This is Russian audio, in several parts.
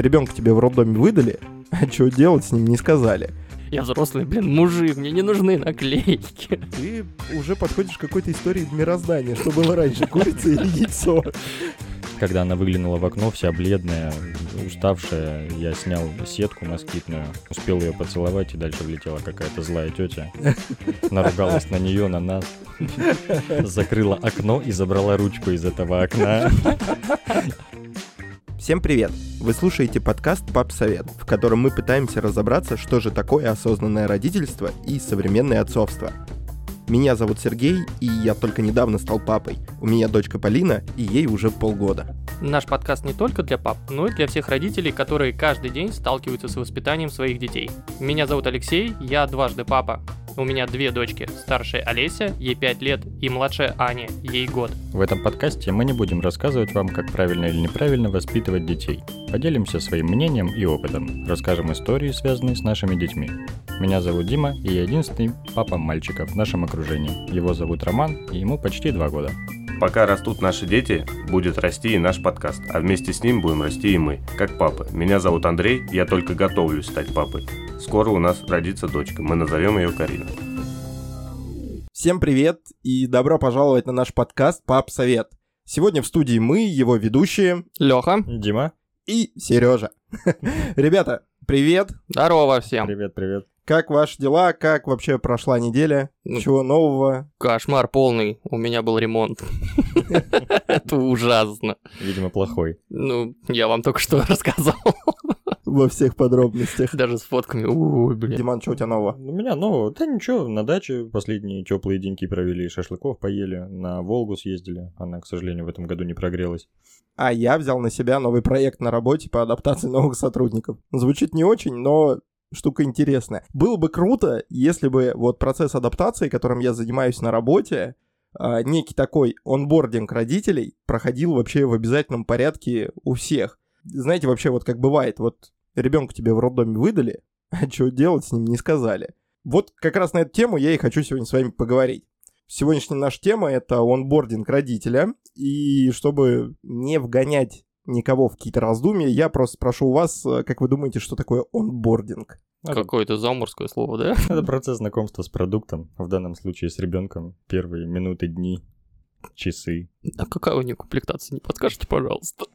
Ребенка тебе в роддоме выдали, а что делать с ним не сказали. Я взрослый, блин, мужик, мне не нужны наклейки. Ты уже подходишь к какой-то истории мироздания, что было раньше, курица или яйцо. Когда она выглянула в окно, вся бледная, уставшая, я снял сетку москитную, успел ее поцеловать, и дальше влетела какая-то злая тетя. Наругалась на нее, на нас. Закрыла окно и забрала ручку из этого окна. Всем привет! Вы слушаете подкаст «Пап Совет», в котором мы пытаемся разобраться, что же такое осознанное родительство и современное отцовство. Меня зовут Сергей, и я только недавно стал папой. У меня дочка Полина, и ей уже полгода. Наш подкаст не только для пап, но и для всех родителей, которые каждый день сталкиваются с воспитанием своих детей. Меня зовут Алексей, я дважды папа. У меня две дочки. Старшая Олеся, ей 5 лет, и младшая Аня, ей год. В этом подкасте мы не будем рассказывать вам, как правильно или неправильно воспитывать детей. Поделимся своим мнением и опытом. Расскажем истории, связанные с нашими детьми. Меня зовут Дима, и я единственный папа мальчика в нашем окружении. Его зовут Роман, и ему почти два года. Пока растут наши дети, будет расти и наш подкаст, а вместе с ним будем расти и мы, как папы. Меня зовут Андрей, я только готовлюсь стать папой. Скоро у нас родится дочка, мы назовем ее Карина. Всем привет и добро пожаловать на наш подкаст «Пап Совет». Сегодня в студии мы, его ведущие Леха. Дима. и Сережа. Ребята, привет! Здорово всем. Привет, привет. Как ваши дела? Как вообще прошла неделя? Ну, Чего нового? Кошмар полный. У меня был ремонт. Это ужасно. Видимо, плохой. Ну, я вам только что рассказал. Во всех подробностях. Даже с фотками. Ой, блин. Диман, что у тебя нового? У меня, ну, да ничего, на даче последние теплые деньки провели, шашлыков поели, на Волгу съездили. Она, к сожалению, в этом году не прогрелась. А я взял на себя новый проект на работе по адаптации новых сотрудников. Звучит не очень, но штука интересная. Было бы круто, если бы вот процесс адаптации, которым я занимаюсь на работе, а, некий такой онбординг родителей проходил вообще в обязательном порядке у всех. Знаете, вообще вот как бывает, вот ребенка тебе в роддоме выдали, а что делать с ним не сказали. Вот как раз на эту тему я и хочу сегодня с вами поговорить. Сегодняшняя наша тема — это онбординг родителя, и чтобы не вгонять никого в какие-то раздумья, я просто спрошу у вас, э, как вы думаете, что такое онбординг? Какое-то заморское слово, да? Это процесс знакомства с продуктом, в данном случае с ребенком. Первые минуты, дни, часы. А какая у нее комплектация, не подскажете, пожалуйста?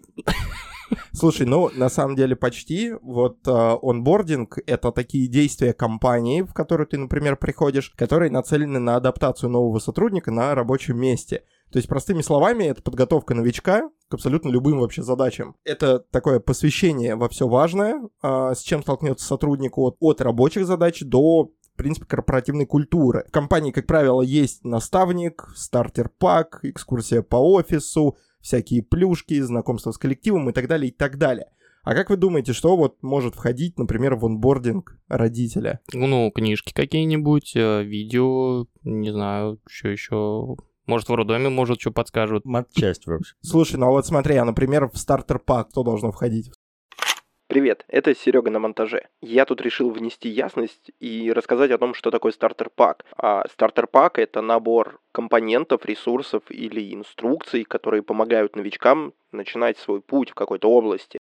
Слушай, ну, на самом деле почти. Вот э, онбординг — это такие действия компании, в которую ты, например, приходишь, которые нацелены на адаптацию нового сотрудника на рабочем месте. То есть, простыми словами, это подготовка новичка к абсолютно любым вообще задачам. Это такое посвящение во все важное, а, с чем столкнется сотрудник от, от рабочих задач до в принципе, корпоративной культуры. В компании, как правило, есть наставник, стартер-пак, экскурсия по офису, всякие плюшки, знакомство с коллективом и так далее, и так далее. А как вы думаете, что вот может входить, например, в онбординг родителя? Ну, книжки какие-нибудь, э, видео, не знаю, что еще. Может, в роддоме, может, что подскажут. Матчасть вообще. Слушай, ну а вот смотри, а, например, в стартер-пак кто должно входить? Привет, это Серега на монтаже. Я тут решил внести ясность и рассказать о том, что такое стартер-пак. А стартер-пак — это набор компонентов, ресурсов или инструкций, которые помогают новичкам начинать свой путь в какой-то области.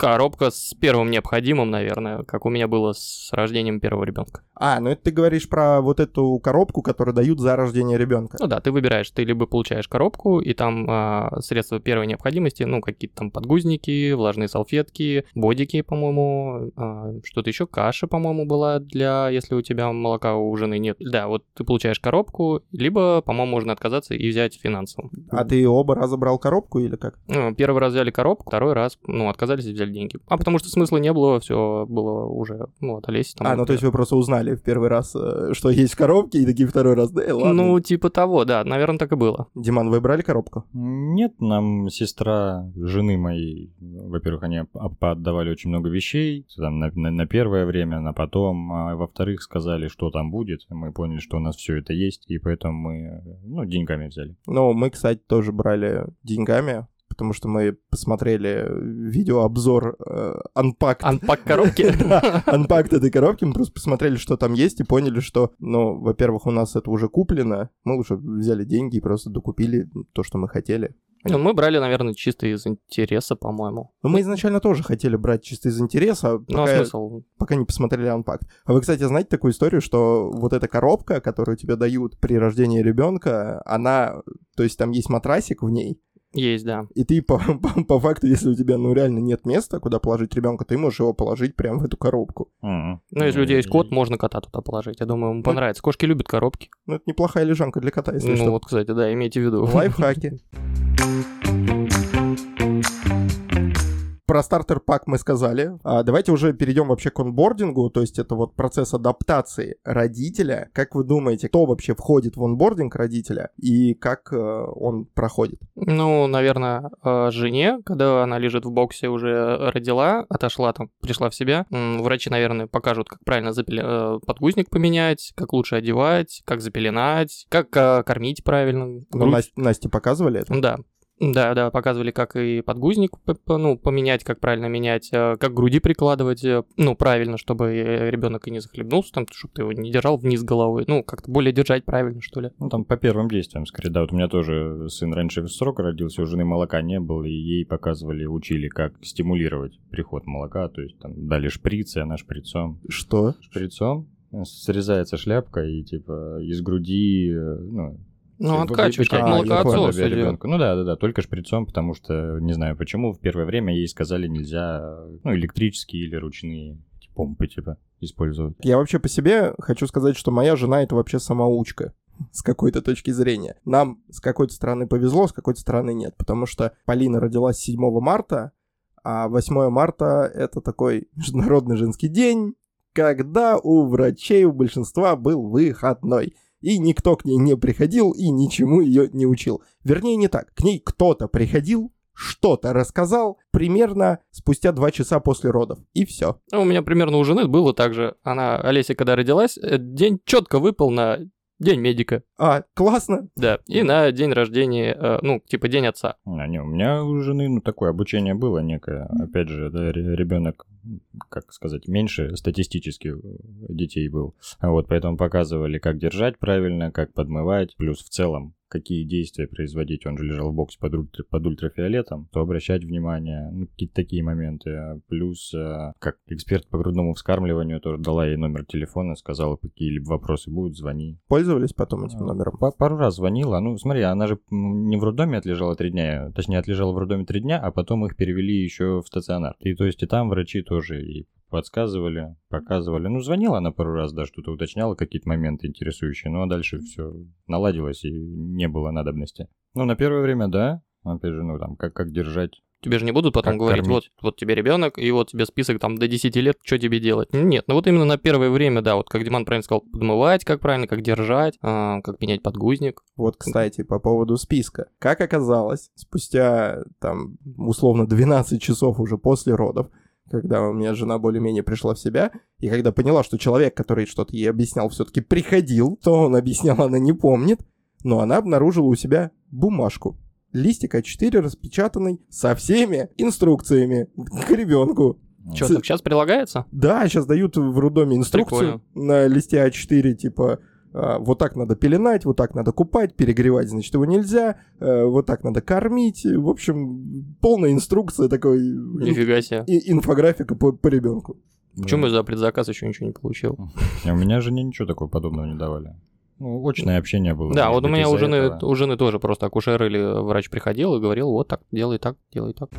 Коробка с первым необходимым, наверное, как у меня было с рождением первого ребенка. А, ну это ты говоришь про вот эту коробку, которую дают за рождение ребенка. Ну да, ты выбираешь, ты либо получаешь коробку, и там а, средства первой необходимости, ну, какие-то там подгузники, влажные салфетки, бодики, по-моему, а, что-то еще, каша, по-моему, была для, если у тебя молока у жены нет. Да, вот ты получаешь коробку, либо, по-моему, можно отказаться и взять финансовым. А ты оба раза брал коробку или как? Ну, первый раз взяли коробку, второй раз, ну, отказались и взяли деньги. А потому что смысла не было, все было уже, ну, от Олеси. Там, А, ну то есть вы просто узнали в первый раз, э, что есть в коробке, и такие второй раз, да, ладно. Ну, типа того, да, наверное, так и было. Диман, вы брали коробку? Нет, нам сестра жены моей, во-первых, они поотдавали очень много вещей, там, на, на- на первое время, на потом, а во-вторых, сказали, что там будет, мы поняли, что у нас все это есть, и поэтому мы, ну, деньгами взяли. Ну, мы, кстати, тоже брали деньгами, потому что мы посмотрели видеообзор э, Unpacked. Анпак коробки. Unpacked этой коробки, мы просто посмотрели, что там есть, и поняли, что, ну, во-первых, у нас это уже куплено, мы уже взяли деньги и просто докупили то, что мы хотели. Ну, мы брали, наверное, чисто из интереса, по-моему. Но мы изначально тоже хотели брать чисто из интереса, Ну, а пока, смысл? пока не посмотрели Unpacked. А вы, кстати, знаете такую историю, что вот эта коробка, которую тебе дают при рождении ребенка, она, то есть там есть матрасик в ней, Есть, да. и ты по, по, по факту, если у тебя ну реально нет места, куда положить ребенка, ты можешь его положить прямо в эту коробку. Мгм. Ну, если у тебя есть кот, можно кота туда положить. Я думаю, ему понравится. Кошки любят коробки. Ну, это неплохая лежанка для кота, если ну, что. вот, кстати, да, имейте в виду. Лайфхаки. Про стартер-пак мы сказали. А давайте уже перейдем вообще к онбордингу, то есть это вот процесс адаптации родителя. Как вы думаете, кто вообще входит в онбординг родителя и как э, он проходит? Ну, наверное, э, жене, когда она лежит в боксе, уже родила, отошла там, пришла в себя. Врачи, наверное, покажут, как правильно запеле- э, подгузник поменять, как лучше одевать, как запеленать, как э, кормить правильно. Ну, Насте показывали это? Да. Да, да, показывали, как и подгузник ну, поменять, как правильно менять, э, как груди прикладывать, э, ну, правильно, чтобы ребенок и не захлебнулся, там, чтобы ты его не держал вниз головой, ну, как-то более держать правильно, что ли. Ну, там по первым действиям, скорее, да. Вот у меня тоже сын раньше срока родился, у жены молока не было, и ей показывали, учили, как стимулировать приход молока, то есть там дали шприцы, она шприцом. Что? Шприцом э, срезается шляпка, и типа из груди, э, ну, Ну, откачивать, как молокоотсос. Ну да, да, да, только шприцом, потому что, не знаю почему, в первое время ей сказали нельзя, ну, электрические или ручные помпы, типа, использовать. Я вообще по себе хочу сказать, что моя жена это вообще самоучка с какой-то точки зрения. Нам с какой-то стороны повезло, с какой-то стороны нет, потому что Полина родилась 7 марта, а 8 марта это такой международный женский день, когда у врачей у большинства был выходной. И никто к ней не приходил и ничему ее не учил. Вернее, не так. К ней кто-то приходил, что-то рассказал примерно спустя два часа после родов. И все. У меня примерно у жены было так же. Она, Олеся, когда родилась, э, день четко выпал на день медика, А, классно. да, и на день рождения, э, ну, типа день отца. А, не, у меня у жены, ну, такое обучение было некое. Опять же, да, ребенок, как сказать, меньше статистически э, детей был. А Вот, поэтому показывали, как держать правильно, как подмывать, плюс в целом, какие действия производить. Он же лежал в боксе под, ультра- под ультрафиолетом, то обращать внимание, ну, какие-то такие моменты. А Плюс, э, как эксперт по грудному вскармливанию, тоже дала ей номер телефона, сказала, какие-либо вопросы будут, звони. Пользовались потом этим номером? Па- Пару раз звонила. Ну, смотри, она же не в роддоме отлежала три дня, точнее, отлежала в роддоме три дня, а потом их перевели еще в стационар. И то есть и там врачи тоже и подсказывали, показывали. Ну, звонила она пару раз, да, что-то уточняла, какие-то моменты интересующие, ну, а дальше все наладилось и не было надобности. Ну, на первое время, да. Опять же, ну, там, как, как держать. Тебе же не будут потом Как говорить, вот, кормить? вот тебе ребенок, и вот тебе список там до 10 лет, что тебе делать. Нет, ну вот именно на первое время, да, вот как Диман правильно сказал, подмывать, как правильно, как держать, а, как менять подгузник. Вот, кстати, по поводу списка. Как оказалось, спустя, там, условно, 12 часов уже после родов, когда у меня жена более-менее пришла в себя, и когда поняла, что человек, который что-то ей объяснял, все-таки приходил, то он объяснял, она не помнит, но она обнаружила у себя бумажку. Листик А4 распечатанный со всеми инструкциями к ребенку. Что, Ц- так сейчас прилагается? Да, сейчас дают в роддоме инструкцию на листе А4, типа, вот так надо пеленать, вот так надо купать, перегревать, значит, его нельзя, э, вот так надо кормить. В общем, полная инструкция такой, Нифига себе. и- инфографика по, по ребенку. Почему я за предзаказ еще ничего не получил? А у меня жене ничего такого подобного не давали. Ну, очное общение было. Да, вот у меня у жены, этого. у жены тоже просто акушер или врач приходил и говорил, вот так, делай так, делай так.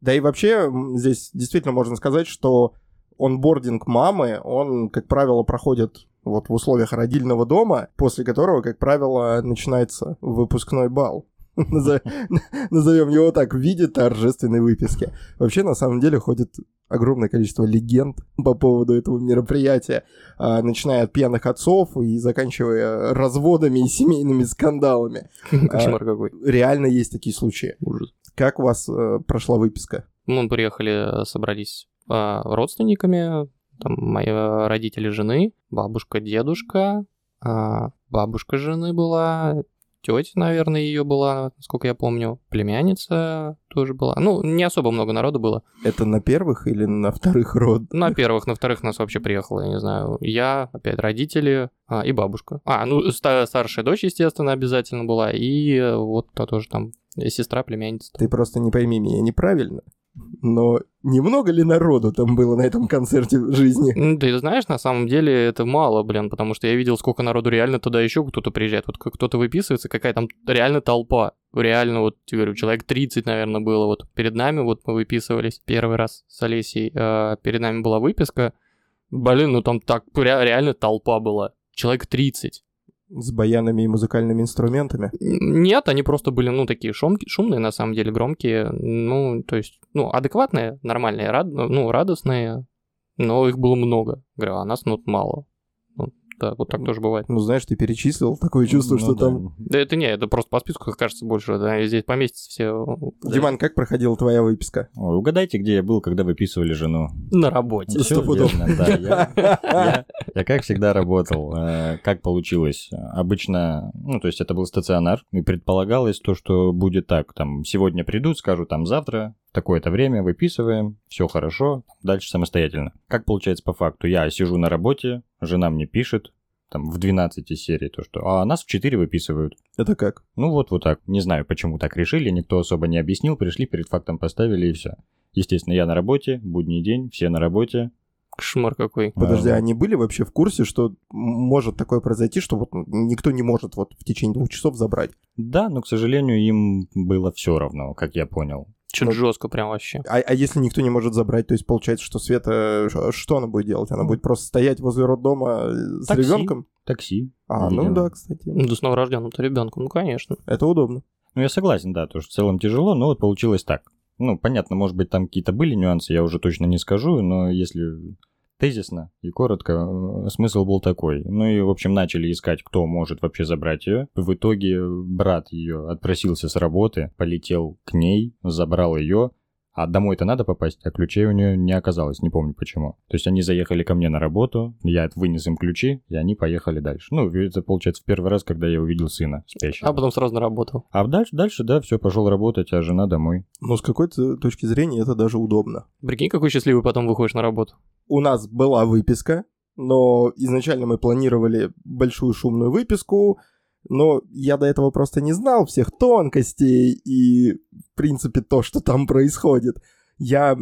Да и вообще, здесь действительно можно сказать, что онбординг мамы, он, как правило, проходит вот в условиях родильного дома, после которого, как правило, начинается выпускной бал. Назов- Назовем его так, в виде торжественной выписки. Вообще, на самом деле, ходит огромное количество легенд по поводу этого мероприятия, а, начиная от пьяных отцов и заканчивая разводами и семейными скандалами. Кошмар какой. Реально есть такие случаи. Ужас. Как у вас э, прошла выписка? Мы приехали, собрались а, родственниками, там мои а, родители жены, бабушка, дедушка, а, бабушка жены была, тетя, наверное, ее была, насколько я помню. Племянница тоже была. Ну, не особо много народу было. Это на первых или на вторых род? На первых, на вторых нас вообще приехало, я не знаю. Я, опять родители а, и бабушка. А, ну, ста- старшая дочь, естественно, обязательно была. И вот та тоже там сестра, племянница. Ты просто не пойми меня неправильно, но немного ли народу там было на этом концерте в жизни? Ты знаешь, на самом деле это мало, блин, потому что я видел, сколько народу реально туда еще кто-то приезжает. Вот кто-то выписывается, какая там реально толпа. Реально, вот, я говорю, человек 30, наверное, было. Вот перед нами, вот мы выписывались первый раз с Олесей, а, перед нами была выписка. Блин, ну там так ре- реально толпа была. Человек 30. С баянами и музыкальными инструментами. Нет, они просто были, ну, такие шумки, шумные, на самом деле, громкие. Ну, то есть, ну, адекватные, нормальные, рад, ну, радостные. Но их было много. Говорю, а нас, ну, мало. Да, вот так тоже бывает. Ну, знаешь, ты перечислил, такое чувство, Ну что да. там... Да это не, это просто по списку, как кажется, больше, да, и здесь поместится все Диман, как проходила твоя выписка? Ой, угадайте, где я был, когда выписывали жену. на работе. Пудов. верно, да. Я, я- я, как всегда, работал. Э, Как получилось? Обычно, ну, то есть это был стационар, и предполагалось то, что будет так. Там, сегодня придут, скажут, там, завтра, такое-то время выписываем, все хорошо, дальше самостоятельно. Как получается по факту? Я сижу на работе, жена мне пишет, там, в 12 серии, то, что, а нас в 4 выписывают. Это как? Ну вот, вот так. Не знаю, почему так решили, никто особо не объяснил, пришли, перед фактом поставили и все. Естественно, я на работе, будний день, все на работе. Кошмар какой. Подожди, А, они были вообще в курсе, что может такое произойти, что вот никто не может вот в течение двух часов забрать? Да, но, к сожалению, им было все равно, как я понял. Чуть Ну, жестко прям вообще. А, а если никто не может забрать, то есть получается, что Света, ш- что она будет делать? Она будет просто стоять возле роддома э, с Такси. ребенком? Такси. А, ну да, кстати. Ну, Да с новорожденным-то ребенком, ну, конечно. Это удобно. Ну, я согласен, да, то, что в целом тяжело, но вот получилось так. Ну, понятно, может быть, там какие-то были нюансы, я уже точно не скажу, но если тезисно и коротко, э, смысл был такой. Ну и, в общем, начали искать, кто может вообще забрать ее. В итоге брат ее отпросился с работы, полетел к ней, забрал ее, а домой-то надо попасть, а ключей у нее не оказалось, не помню почему. То есть они заехали ко мне на работу, я вынес им ключи, и они поехали дальше. Ну, это получается в первый раз, когда я увидел сына спящего. А потом сразу на работу. А дальше, дальше, да, все, пошел работать, а жена домой. Но с какой-то точки зрения это даже удобно. Прикинь, какой счастливый потом выходишь на работу. У нас была выписка, но изначально мы планировали большую шумную выписку, но я до этого просто не знал всех тонкостей и, в принципе, то, что там происходит. Я...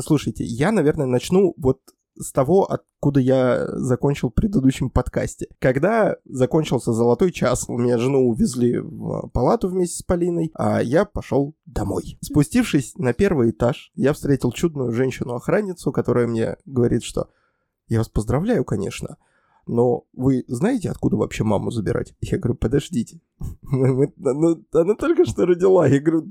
Слушайте, я, наверное, начну вот с того, откуда я закончил в предыдущем подкасте. Когда закончился золотой час, у меня жену увезли в палату вместе с Полиной, а я пошел домой. Спустившись на первый этаж, я встретил чудную женщину-охранницу, которая мне говорит, что я вас поздравляю, конечно, но вы знаете, откуда вообще маму забирать? Я говорю, подождите. Она только что родила. Я говорю,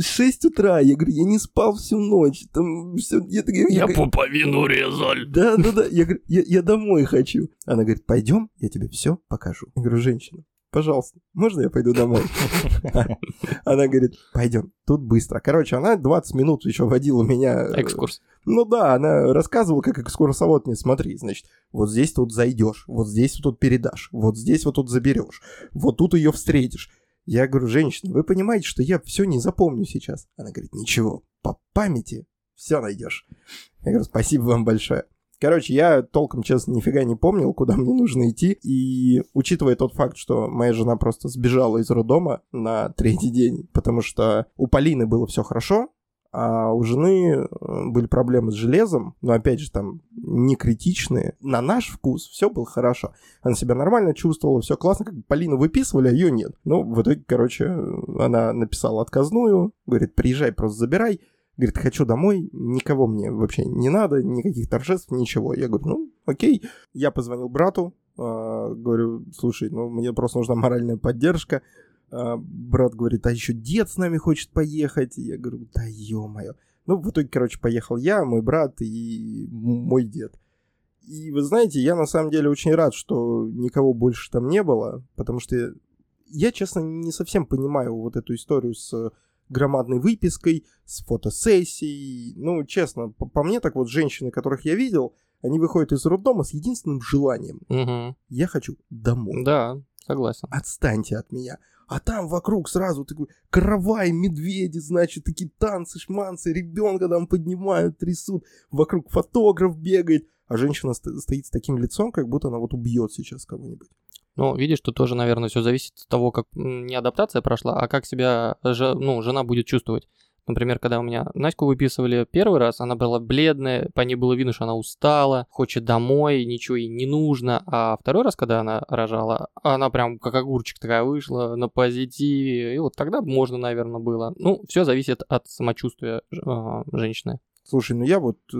6 утра. Я говорю, я не спал всю ночь. Там все... Я, я- я говорю, пуповину резал. да, да, да. Я говорю, я, я домой хочу. Она говорит, пойдем, я тебе все покажу. Я говорю, женщина, пожалуйста, можно я пойду домой? Она говорит, пойдем, тут быстро. Короче, она 20 минут еще водила меня. э, Экскурс. Ну да, она рассказывала, как экскурсовод мне, смотри, значит, вот здесь тут зайдешь, вот здесь вот тут передашь, вот здесь вот тут заберешь, вот тут ее встретишь. Я говорю, женщина, вы понимаете, что я все не запомню сейчас? Она говорит, ничего, по памяти все найдешь. Я говорю, спасибо вам большое. Короче, я толком, честно, нифига не помнил, куда мне нужно идти. И учитывая тот факт, что моя жена просто сбежала из роддома на третий день, потому что у Полины было все хорошо, а у жены э, были проблемы с железом, но опять же там не критичные. На наш вкус все было хорошо. Она себя нормально чувствовала, все классно, как бы Полину выписывали, а ее нет. Ну, в итоге, короче, она написала отказную, говорит, приезжай, просто забирай. Говорит, хочу домой, никого мне вообще не надо, никаких торжеств, ничего. Я говорю, ну, окей. Я позвонил брату, э, говорю, слушай, ну, мне просто нужна моральная поддержка. А, брат говорит, а еще дед с нами хочет поехать. Я говорю, да ё-моё. Ну, в итоге, короче, поехал я, мой брат и мой дед. И вы знаете, я на самом деле очень рад, что никого больше там не было, потому что я, честно, не совсем понимаю вот эту историю с громадной выпиской, с фотосессией. Ну, честно, по, по мне так вот женщины, которых я видел, Они выходят из роддома с единственным желанием. Мгм. Я хочу домой. Да, согласен. Отстаньте от меня. А там вокруг сразу такой каравай, медведи, значит, такие танцы, шманцы, ребенка там поднимают, трясут. Вокруг фотограф бегает. А женщина ст- стоит с таким лицом, как будто она вот убьет сейчас кого-нибудь. Ну, видишь, тут тоже, наверное, все зависит от того, как не адаптация прошла, а как себя ну, жена будет чувствовать. Например, когда у меня Наську выписывали первый раз, она была бледная, по ней было видно, что она устала, хочет домой, ничего ей не нужно. А второй раз, когда она рожала, она прям как огурчик такая вышла на позитиве. И вот тогда можно, наверное, было. Ну, все зависит от самочувствия а, женщины. Слушай, ну я вот э,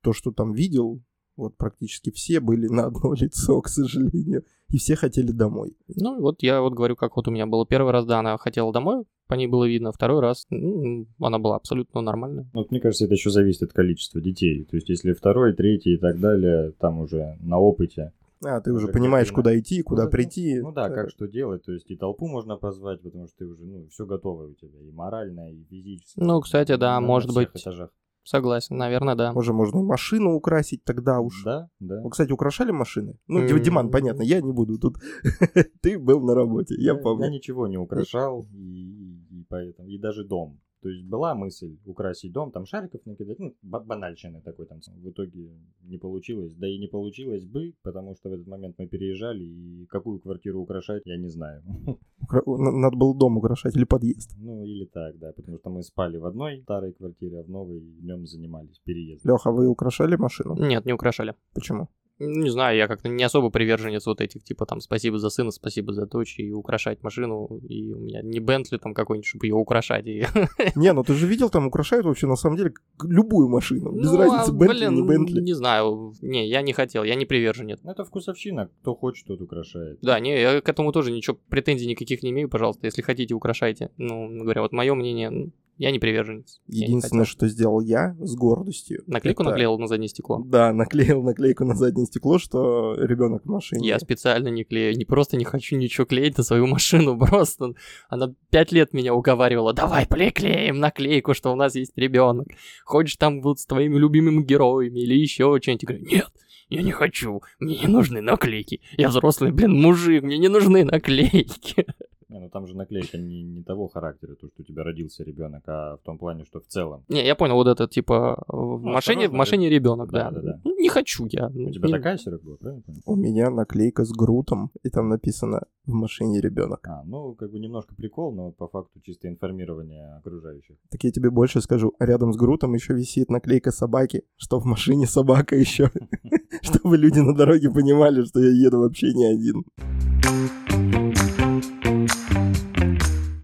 то, что там видел, вот практически все были на одно лицо, к сожалению, и все хотели домой. Ну, вот я вот говорю, как вот у меня было. Первый раз, да, она хотела домой, по ней было видно. Второй раз, ну, она была абсолютно нормальная. Ну, Вот мне кажется, это еще зависит от количества детей. То есть, если второй, третий и так далее, там уже на опыте. А, ты уже понимаешь, куда идти, куда Ну, прийти. Ну да, Так. как что делать. То есть, и толпу можно позвать, потому что ты уже, ну, все готово у тебя. И морально, и физически. Ну, кстати, да, на может всех быть. этажах. Согласен, наверное, да. Уже можно и машину украсить тогда уж. Да, да. Вы, кстати, украшали машины? Ну. Ди- Диман, понятно, я не буду тут. Ты был на работе, я помню. Я ничего не украшал, и, и поэтому, и даже дом. То есть была мысль украсить дом, там шариков накидать, ну, ба- банальщины такой там. В итоге не получилось, да и не получилось бы, потому что в этот момент мы переезжали, и какую квартиру украшать, я не знаю. Надо было дом украшать или подъезд. Ну, или так, да, потому что мы спали в одной старой квартире, а в новой днем занимались переездом. Леха, вы украшали машину? Нет, не украшали. Почему? Не знаю, я как-то не особо приверженец вот этих, типа там спасибо за сына, спасибо за дочь, и украшать машину, и у меня не Бентли там какой-нибудь, чтобы ее украшать. И... Не, ну ты же видел, там украшают вообще на самом деле любую машину. Без Ну, разницы, а, Бентли, блин, не Бентли. Не знаю, не, я не хотел, я не приверженец. Ну, это вкусовщина, кто хочет, тот украшает. Да, не, я к этому тоже ничего, претензий никаких не имею, пожалуйста, если хотите, украшайте. Ну, говоря, вот мое мнение, я не приверженец. Не Единственное, хотел. что сделал я с гордостью. Наклейку это- наклеил на заднее стекло. Да, наклеил наклейку на заднее стекло, что ребенок в машине. Я специально не клею, не просто не хочу ничего клеить на свою машину, просто она пять лет меня уговаривала, давай приклеим наклейку, что у нас есть ребенок. Хочешь там вот с твоими любимыми героями или еще что-нибудь. Я говорю, нет, я не хочу, мне не нужны наклейки. Я взрослый, блин, мужик, мне не нужны наклейки. Не, ну там же наклейка не, не того характера, то, что у тебя родился ребенок, а в том плане, что в целом. Не, я понял, вот это типа в машине, в машине ребенок, да. Да, да, да. Ну, Не хочу я. У тебя Не- такая серых была, правильно? У меня наклейка с Грутом, и там написано «В машине ребенок». А, ну, как бы немножко прикол, но по факту чисто информирование окружающих. Так я тебе больше скажу, рядом с Грутом еще висит наклейка собаки, что в машине собака еще. Чтобы люди на дороге понимали, что я еду вообще не один.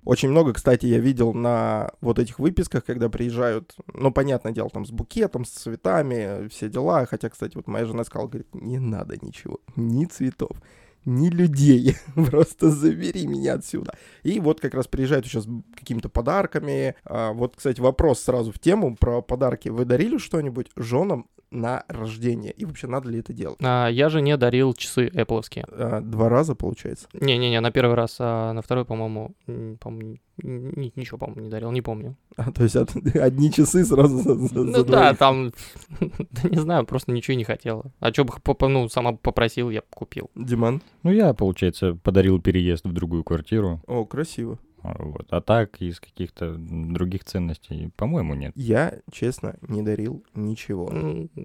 Очень много, кстати, я видел на вот этих выписках, когда приезжают, ну, понятное дело, там с букетом, с цветами, все дела. Хотя, кстати, вот моя жена сказала, говорит, не надо ничего, ни цветов, ни людей, просто забери меня отсюда. И вот как раз приезжают еще с какими-то подарками. А, вот, кстати, вопрос сразу в тему про подарки. Вы дарили что-нибудь женам на рождение? И вообще, надо ли это делать? А, я же не дарил часы Apple. А, два раза, получается? Не-не-не, на первый раз, а на второй, по-моему, по-моему, ни- ничего, по-моему, не дарил, не помню. А, то есть от- одни часы сразу за, за- за Ну да, двоих. там, да не знаю, просто ничего и не хотела. А что бы, ну, сама попросил, я купил. Диман? Ну, я, получается, подарил переезд в другую квартиру. О, красиво. А, Вот. А так, из каких-то других ценностей, по-моему, нет. Я, честно, не дарил ничего.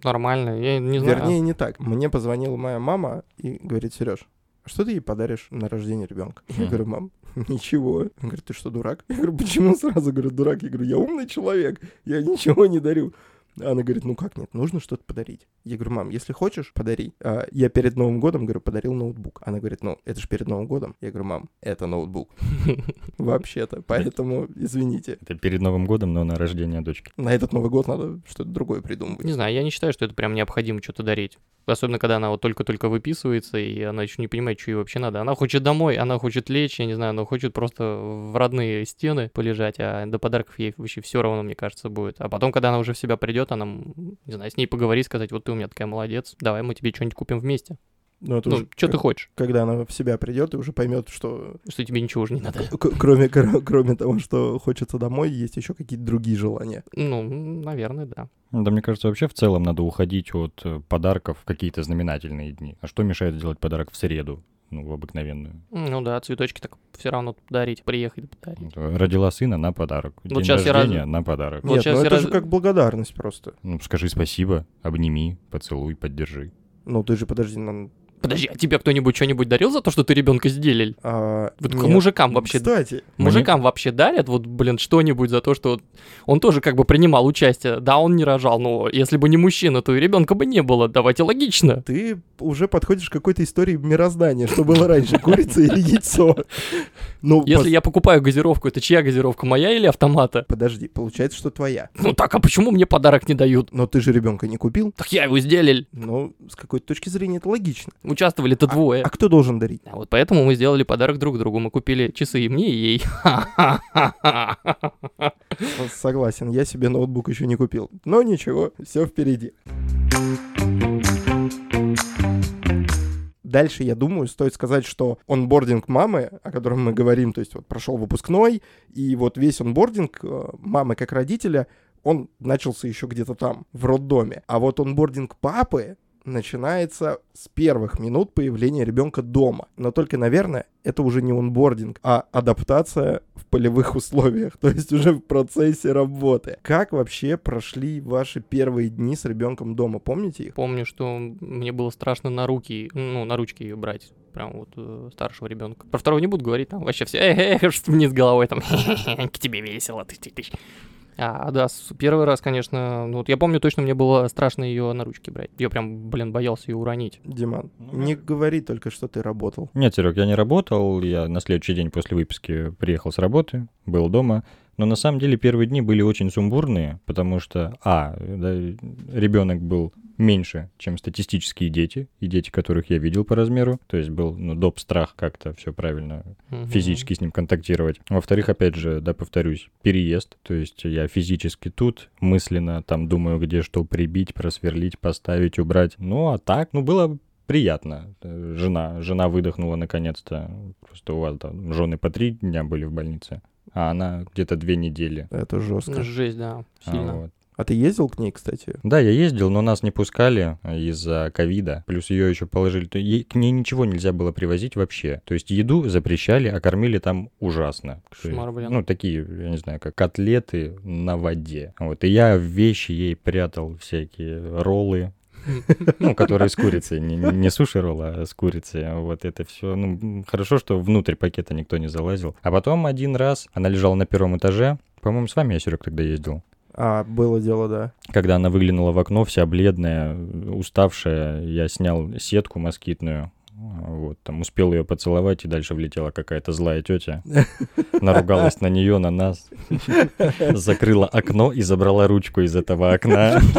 Нормально, я не знаю. Вернее, не так. Мне позвонила моя мама и говорит, Сереж, а что ты ей подаришь на рождение ребенка? Я Мгм. говорю, мам, ничего. Он говорит, ты что, дурак? Я говорю, почему сразу говорю, дурак? Я говорю, я умный человек, я ничего не дарю. Она говорит, ну как нет, нужно что-то подарить. Я говорю, мам, если хочешь, подари. А я перед Новым годом, говорю, подарил ноутбук. Она говорит, ну, это же перед Новым годом. Я говорю, мам, это ноутбук. Вообще-то, поэтому извините. Это перед Новым годом, но на рождение дочки. На этот Новый год надо что-то другое придумывать. Не знаю, я не считаю, что это прям необходимо что-то дарить. Особенно, когда она вот только-только выписывается, и она еще не понимает, что ей вообще надо. Она хочет домой, она хочет лечь, я не знаю, она хочет просто в родные стены полежать, а до подарков ей вообще все равно, мне кажется, будет. А потом, когда она уже в себя придет, она, м, не знаю, с ней поговорить, сказать, вот ты у меня такая молодец, давай мы тебе что-нибудь купим вместе. Ну, это Ну, уже что ты хочешь? Когда она в себя придет и уже поймет, что Что тебе ничего уже не надо. к- кроме, кро- кроме того, что хочется домой, есть еще какие-то другие желания. Ну, наверное, да. Да, мне кажется, вообще в целом надо уходить от э, подарков в какие-то знаменательные дни. А что мешает сделать подарок в среду? Ну, в обыкновенную. Ну да, цветочки так все равно подарить, приехать подарить. Вот, Родила сына на подарок. Вот День щас я раз- рождения на подарок. Вот Нет, щас ну это раз- же как благодарность просто. Ну, скажи спасибо, обними, поцелуй, поддержи. Ну, ты же, подожди, нам... Подожди, а тебе кто-нибудь что-нибудь дарил за то, что ты ребенка сделал? а, Вот к нет. мужикам вообще Кстати, Мужикам вообще дарят, вот, блин, что-нибудь за то, что он тоже как бы принимал участие. Да, он не рожал, но если бы не мужчина, то и ребенка бы не было. Давайте логично. ты уже подходишь к какой-то истории мироздания, что было раньше, курица или яйцо. Ну, Если я покупаю газировку, это чья газировка, моя или автомата? Подожди, получается, что твоя. Ну так, а почему мне подарок не дают? Но ты же ребенка не купил. Так я его сделал. Ну, с какой-то точки зрения это логично. Участвовали-то двое. А кто должен дарить? А вот поэтому мы сделали подарок друг другу. Мы купили часы и мне, и ей. Согласен, я себе ноутбук еще не купил. Но ничего, все впереди. Дальше, я думаю, стоит сказать, что онбординг мамы, о котором мы говорим, то есть вот прошел выпускной, и вот весь онбординг э, мамы как родителя, он начался еще где-то там, в роддоме. А вот онбординг папы начинается с первых минут появления ребенка дома. Но только, наверное, это уже не онбординг, а адаптация в полевых условиях, то есть уже в процессе работы. Как вообще прошли ваши первые дни с ребенком дома? Помните их? Помню, что мне было страшно на руки, ну, на ручки ее брать. Прям вот э, старшего ребенка. Про второго не буду говорить, там вообще все эх, эх, вниз головой, там, к тебе весело, ты, ты, ты. А, да, первый раз, конечно, ну, вот я помню точно, мне было страшно ее на ручки брать. Я прям, блин, боялся ее уронить. Диман, Ну, не говори только, что ты работал. Нет, Серег, я не работал. Я на следующий день после выписки приехал с работы, был дома. Но на самом деле первые дни были очень сумбурные, потому что, а, да, ребенок был меньше, чем статистические дети, и дети, которых я видел по размеру. То есть был, ну, доп. страх как-то все правильно Мгм. физически с ним контактировать. Во-вторых, опять же, да, повторюсь, переезд. То есть я физически тут, мысленно там думаю, где что прибить, просверлить, поставить, убрать. Ну, а так, ну, было приятно. Э, Жена, жена выдохнула наконец-то. Просто у вас там жены по три дня были в больнице, а она где-то две недели. Это жестко. Жесть, да, А, сильно. вот. А ты ездил к ней, кстати? Да, я ездил, но нас не пускали из-за ковида. Плюс ее еще положили. Ей- к ней ничего нельзя было привозить вообще. То есть еду запрещали, а кормили там ужасно. Кошмар, блин. Ну, такие, я не знаю, как котлеты на воде. Вот. И я вещи ей прятал всякие роллы, ну, которые с курицей, не, не суши-ролл, а с курицей. Вот это все. Ну, хорошо, что внутрь пакета никто не залазил. А потом один раз она лежала на первом этаже. По-моему, с вами я, Серег, тогда ездил. А, было дело, да. Когда она выглянула в окно, вся бледная, уставшая, я снял сетку москитную, вот, там успел ее поцеловать, и дальше влетела какая-то злая тетя, наругалась на нее, на нас, закрыла окно и забрала ручку из этого окна.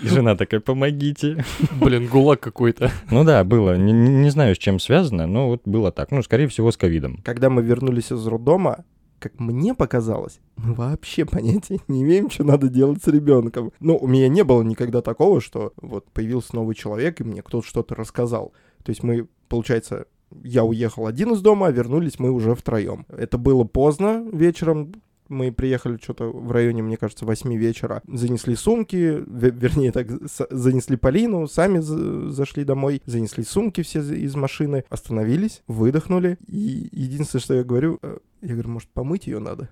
И жена такая, помогите. Блин, гулаг какой-то. Ну да, было. Не, не знаю, с чем связано, но вот было так. Ну, скорее всего, с ковидом. Когда мы вернулись из роддома, как мне показалось, мы вообще понятия не имеем, что надо делать с ребенком. Ну, у меня не было никогда такого, что вот появился новый человек, и мне кто-то что-то рассказал. То есть мы, получается, я уехал один из дома, а вернулись мы уже втроем. Это было поздно вечером, мы приехали что-то в районе, мне кажется, 8 вечера. Занесли сумки, ве- вернее, так, занесли Полину, сами за- зашли домой, занесли сумки все из машины, остановились, выдохнули. И единственное, что я говорю, э, я говорю, может, помыть ее надо?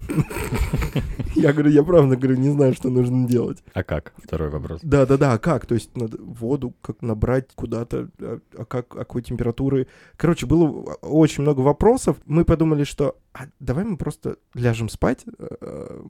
Я говорю, я правда говорю, не знаю, что нужно делать. А как? Второй вопрос. Да-да-да, а как? То есть надо воду как набрать куда-то, а, а как, а какой температуры? Короче, было очень много вопросов. Мы подумали, что а давай мы просто ляжем спать э,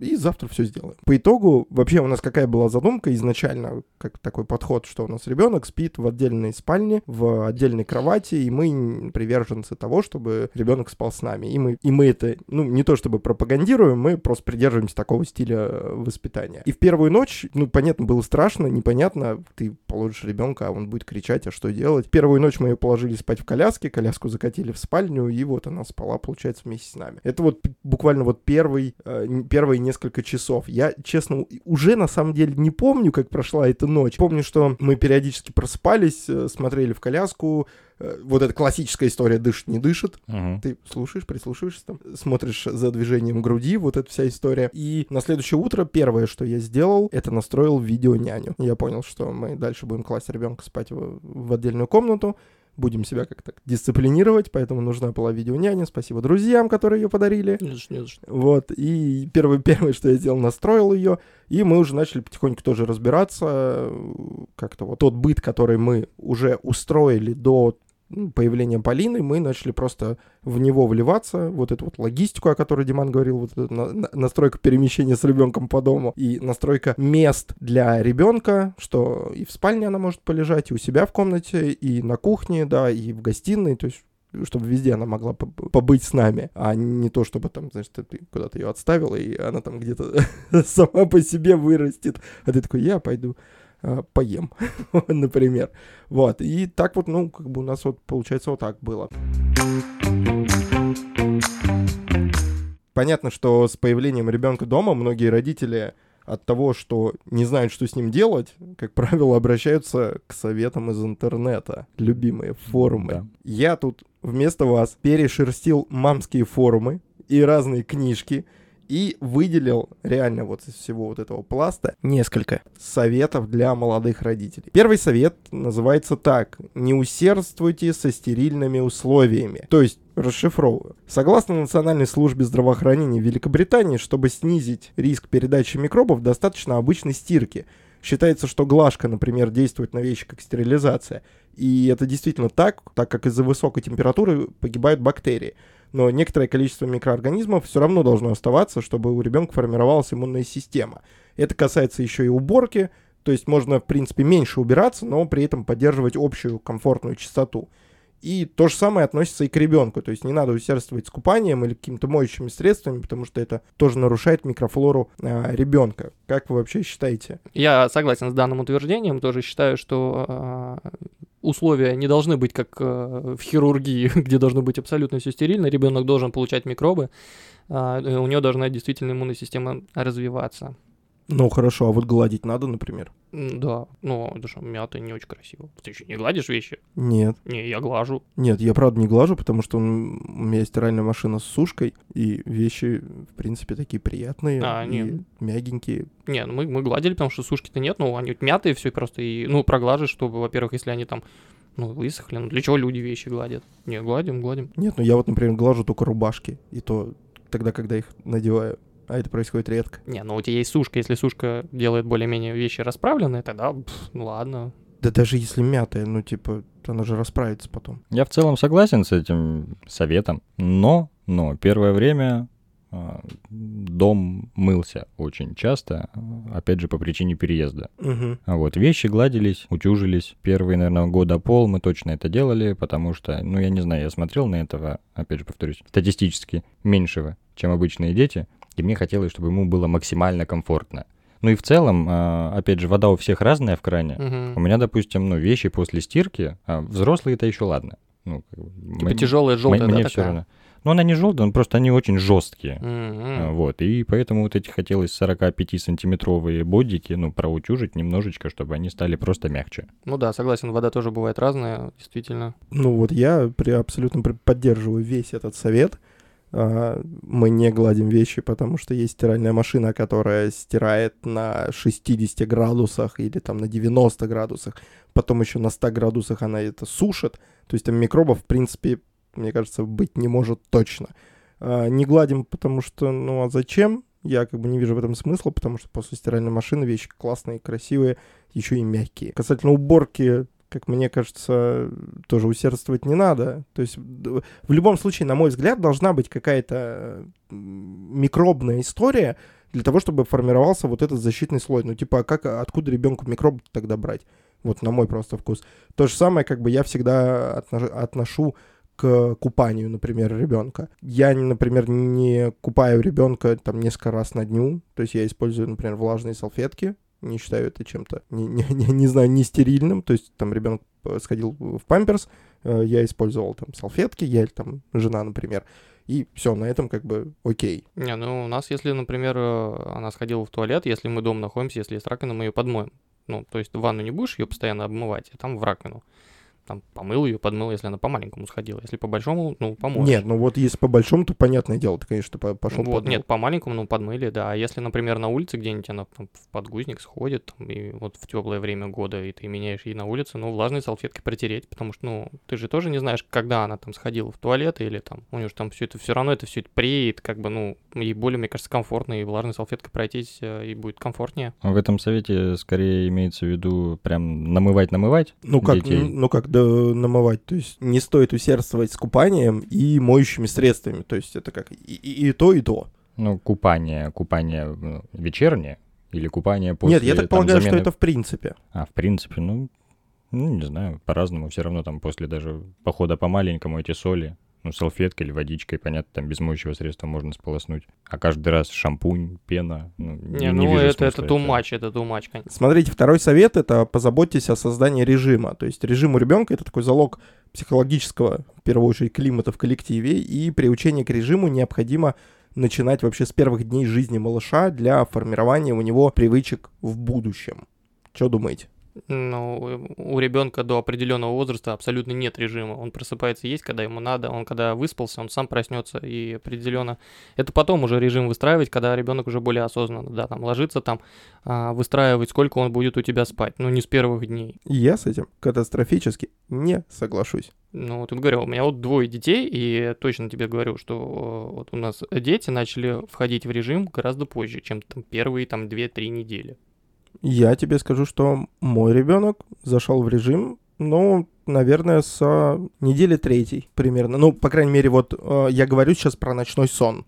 и завтра все сделаем. По итогу, вообще у нас какая была задумка изначально, как такой подход, что у нас ребенок спит в отдельной спальне, в отдельной кровати, и мы приверженцы того, чтобы ребенок спал с нами. И мы, и мы это, ну, не то чтобы пропагандируем, мы просто придерживаемся такого стиля э, воспитания. И в первую ночь, ну, понятно, было страшно, непонятно, ты положишь ребенка, а он будет кричать, а что делать? Первую ночь мы ее положили спать в коляске, коляску закатили в спальню, и вот она спала, получается, вместе вместе с нами. Это вот буквально вот первый, э, первые несколько часов. Я, честно, уже на самом деле не помню, как прошла эта ночь. Помню, что мы периодически просыпались, э, смотрели в коляску, э, вот эта классическая история «дышит, не дышит». Мгм. Ты слушаешь, прислушиваешься там, смотришь за движением груди, вот эта вся история. И на следующее утро первое, что я сделал, это настроил видео-няню. Я понял, что мы дальше будем класть ребенка спать в, в отдельную комнату, будем себя как-то дисциплинировать, поэтому нужна была видео-няня. Спасибо друзьям, которые ее подарили. Не за что, не за что. Вот, и первое, первое, что я сделал, настроил ее, и мы уже начали потихоньку тоже разбираться, э, как-то вот тот быт, который мы уже устроили до появления Полины, мы начали просто в него вливаться, вот эту вот логистику, о которой Диман говорил, вот эту на- на- настройка перемещения с ребенком по дому и настройка мест для ребенка, что и в спальне она может полежать, и у себя в комнате, и на кухне, да, и в гостиной, то есть чтобы везде она могла поб- побыть с нами, а не то, чтобы там, знаешь, ты, куда-то ее отставила, и она там где-то сама по себе вырастет, а ты такой, я пойду поем, например. Вот, и так вот, ну, как бы у нас вот, получается, вот так было. Понятно, что с появлением ребенка дома многие родители от того, что не знают, что с ним делать, как правило, обращаются к советам из интернета. Любимые форумы. Да. Я тут вместо вас перешерстил мамские форумы и разные книжки и выделил реально вот из всего вот этого пласта несколько советов для молодых родителей. Первый совет называется так. Не усердствуйте со стерильными условиями. То есть, расшифровываю. Согласно Национальной службе здравоохранения Великобритании, чтобы снизить риск передачи микробов, достаточно обычной стирки. Считается, что глажка, например, действует на вещи как стерилизация. И это действительно так, так как из-за высокой температуры погибают бактерии. Но некоторое количество микроорганизмов все равно должно оставаться, чтобы у ребенка формировалась иммунная система. Это касается еще и уборки, то есть можно, в принципе, меньше убираться, но при этом поддерживать общую комфортную чистоту. И то же самое относится и к ребенку. То есть не надо усердствовать с купанием или какими-то моющими средствами, потому что это тоже нарушает микрофлору а, ребенка. Как вы вообще считаете? Я согласен с данным утверждением, тоже считаю, что а, условия не должны быть как э, в хирургии, где должно быть абсолютно все стерильно, ребенок должен получать микробы, а, и у него должна действительно иммунная система развиваться. Ну хорошо, а вот гладить надо, например? Да, но это же мята не очень красиво. Ты еще не гладишь вещи? Нет. Не, я глажу. Нет, я правда не глажу, потому что у меня есть стиральная машина с сушкой, и вещи, в принципе, такие приятные А, и нет. мягенькие. Не, ну мы, мы гладили, потому что сушки-то нет, ну они вот мятые все просто, и, ну, проглаживаешь, чтобы, во-первых, если они там, ну, высохли, ну, для чего люди вещи гладят? Не, гладим, гладим. Нет, ну я вот, например, глажу только рубашки, и то тогда, когда их надеваю. А это происходит редко. Не, ну у тебя есть сушка, если сушка делает более-менее вещи расправленные, тогда, пф, ну ладно. Да даже если мятая, ну типа, она же расправится потом. Я в целом согласен с этим советом, но, но первое время а, дом мылся очень часто, опять же по причине переезда. Угу. А вот вещи гладились, утюжились. Первые, наверное, года пол мы точно это делали, потому что, ну, я не знаю, я смотрел на этого, опять же повторюсь, статистически меньшего, чем обычные дети, и мне хотелось, чтобы ему было максимально комфортно. Ну и в целом, а, опять же, вода у всех разная в кране. Мгм. У меня, допустим, ну, вещи после стирки, а взрослые это еще ладно. Ну, Типа мы- тяжелая желтая, мне да, все такая? равно. Ну, она не желтая, просто они очень жесткие. Мгм. А, Вот, и поэтому вот эти хотелось 45-сантиметровые бодики, ну, проутюжить немножечко, чтобы они стали просто мягче. Ну да, согласен, вода тоже бывает разная, действительно. Ну вот я при, абсолютно поддерживаю весь этот совет. А, Мы не гладим вещи, потому что есть стиральная машина, которая стирает на 60 градусах или там на 90 градусах. Потом еще на 100 градусах она это сушит. То есть там микробов, в принципе, мне кажется, быть не может точно. А, Не гладим, потому что, ну а зачем? Я как бы не вижу в этом смысла, потому что после стиральной машины вещи классные, красивые, еще и мягкие. Касательно уборки, как мне кажется, тоже усердствовать не надо. То есть в любом случае, на мой взгляд, должна быть какая-то микробная история для того, чтобы формировался вот этот защитный слой. Ну, типа, а как, откуда ребенку микроб тогда брать? Вот на мой просто вкус. То же самое, как бы я всегда отно- отношу к купанию, например, ребенка. Я, например, не купаю ребенка там несколько раз на дню. То есть я использую, например, влажные салфетки. Не считаю это чем-то, не, не- не- не знаю, не стерильным. То есть там ребенок э, сходил в памперс, э, я использовал там салфетки, я или там жена, например. и все, на этом как бы окей. Не, ну у нас, если, например, э, она сходила в туалет, если мы дома находимся, если есть раковина, мы ее подмоем. Ну, то есть ванну не будешь ее постоянно обмывать, а там в раковину. Там помыл ее, подмыл, если она по маленькому сходила. Если по большому, ну, помоешь. Нет, ну вот если по большому, то понятное дело, ты, конечно, по- пошел Вот, нет, по маленькому, ну, подмыли, да. А если, например, на улице где-нибудь она там, в подгузник сходит, там, и вот в теплое время года, и ты меняешь ей на улице, ну, влажной салфеткой протереть, потому что, ну, ты же тоже не знаешь, когда она там сходила в туалет, или там, у нее же там все это, все равно это все это преет, как бы, ну, ей более, мне кажется, комфортно, и влажной салфеткой пройтись, э, и будет комфортнее. А В этом совете скорее имеется в виду прям намывать-намывать Ну как, детей. ну как, да, намывать. То есть не стоит усердствовать с купанием и моющими средствами. То есть это как и, и- и то, и то. Ну, купание, купание вечернее или купание после Нет, я так там, полагаю, что замены- это в принципе. А, в принципе, ну, ну, не знаю, по-разному. Все равно там после даже похода по маленькому эти соли, ну, салфеткой или водичкой, понятно, там без моющего средства можно сполоснуть. А каждый раз шампунь, пена, ну, Не, не, ну, вижу это, это much, это too much, конечно. Смотрите, второй совет это позаботьтесь о создании режима. То есть режим у ребенка это такой залог психологического, в первую очередь, климата в коллективе. И приучение к режиму необходимо начинать вообще с первых дней жизни малыша для формирования у него привычек в будущем. Что думаете? Ну, у ребенка до определенного возраста абсолютно нет режима. Он просыпается есть, когда ему надо. Он когда выспался, он сам проснется и определенно. Это потом уже режим выстраивать, когда ребенок уже более осознанно, да, там ложится, там а, выстраивать, сколько он будет у тебя спать. Ну, не с первых дней. Я с этим катастрофически не соглашусь. Ну, вот я говорю, у меня вот двое детей, и точно тебе говорю, что э, вот у нас дети начали входить в режим гораздо позже, чем там первые там 2-3 недели. Я тебе скажу, что мой ребенок зашел в режим, ну, наверное, с недели третьей примерно. Ну, по крайней мере, вот э, я говорю сейчас про ночной сон.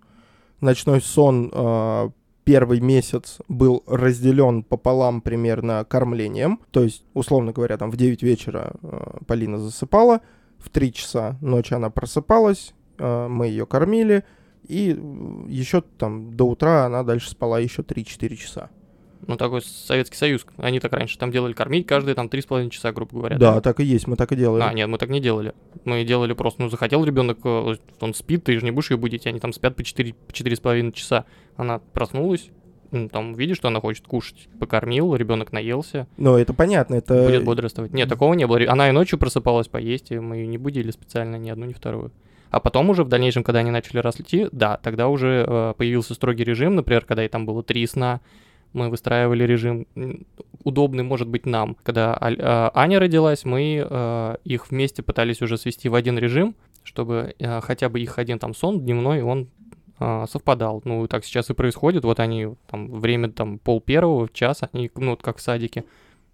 Ночной сон э, первый месяц был разделен пополам примерно кормлением. То есть, условно говоря, там в 9 вечера э, Полина засыпала, в 3 часа ночи она просыпалась, э, мы ее кормили, и еще там до утра она дальше спала еще 3-4 часа. Ну, такой Советский Союз. Они так раньше там делали кормить каждые там 3,5 часа, грубо говоря. Да, так и есть, мы так и делаем. А, нет, мы так не делали. Мы делали просто, ну, захотел ребенок, он спит, ты же не будешь ее будить, они там спят по 4, по 4,5 часа. Она проснулась, ну, там, видишь, что она хочет кушать, покормил, ребенок наелся, Но это понятно, это... будет бодрствовать. Нет, такого не было. Она и ночью просыпалась поесть, и мы ее не будили специально ни одну, ни вторую. А потом уже в дальнейшем, когда они начали расти, да, тогда уже э, появился строгий режим, например, когда и там было три сна, мы выстраивали режим удобный, может быть, нам. Когда э, Аня родилась, мы э, их вместе пытались уже свести в один режим, чтобы э, хотя бы их один там сон дневной, он совпадал. Ну, так сейчас и происходит. Вот они там время там пол первого, в час, они, ну, вот как в садике,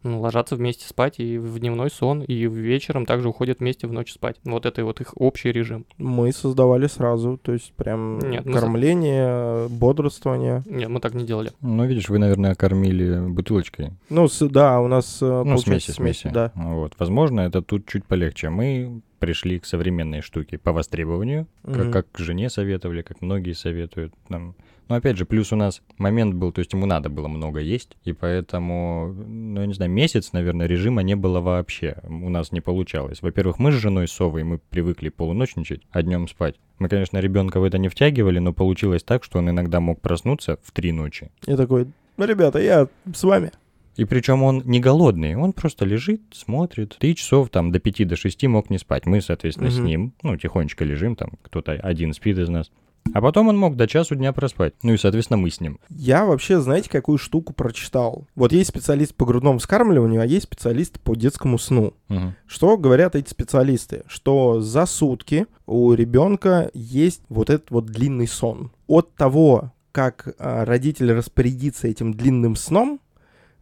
ложатся вместе спать и в дневной сон, и вечером также уходят вместе в ночь спать. Вот это вот их общий режим. Мы создавали сразу, то есть прям Нет, мы кормление, бодрствование. Нет, мы так не делали. Ну, видишь, вы, наверное, кормили бутылочкой. Ну, с- да, у нас э, Ну, смеси, смеси. да. Вот. Возможно, это тут чуть полегче. Мы пришли к современной штуке по востребованию, как, Мгм. как жене советовали, как многие советуют. Там. Но опять же, плюс у нас момент был, то есть ему надо было много есть, и поэтому, ну, я не знаю, месяц, наверное, режима не было вообще. У нас не получалось. Во-первых, мы с женой совой, мы привыкли полуночничать, а днем спать. Мы, конечно, ребенка в это не втягивали, но получилось так, что он иногда мог проснуться в три ночи. Я такой, ну, ребята, я с вами. И причем он не голодный, он просто лежит, смотрит. Три часов там до пяти, до шести мог не спать. Мы, соответственно, с Мгм. ним, ну, тихонечко лежим, там кто-то один спит из нас. А потом он мог до часу дня проспать. Ну и, соответственно, мы с ним. Я вообще, знаете, какую штуку прочитал? Вот есть специалист по грудному вскармливанию, а есть специалист по детскому сну. Мгм. Что говорят эти специалисты? Что за сутки у ребенка есть вот этот вот длинный сон. От того, как а, родитель распорядится этим длинным сном,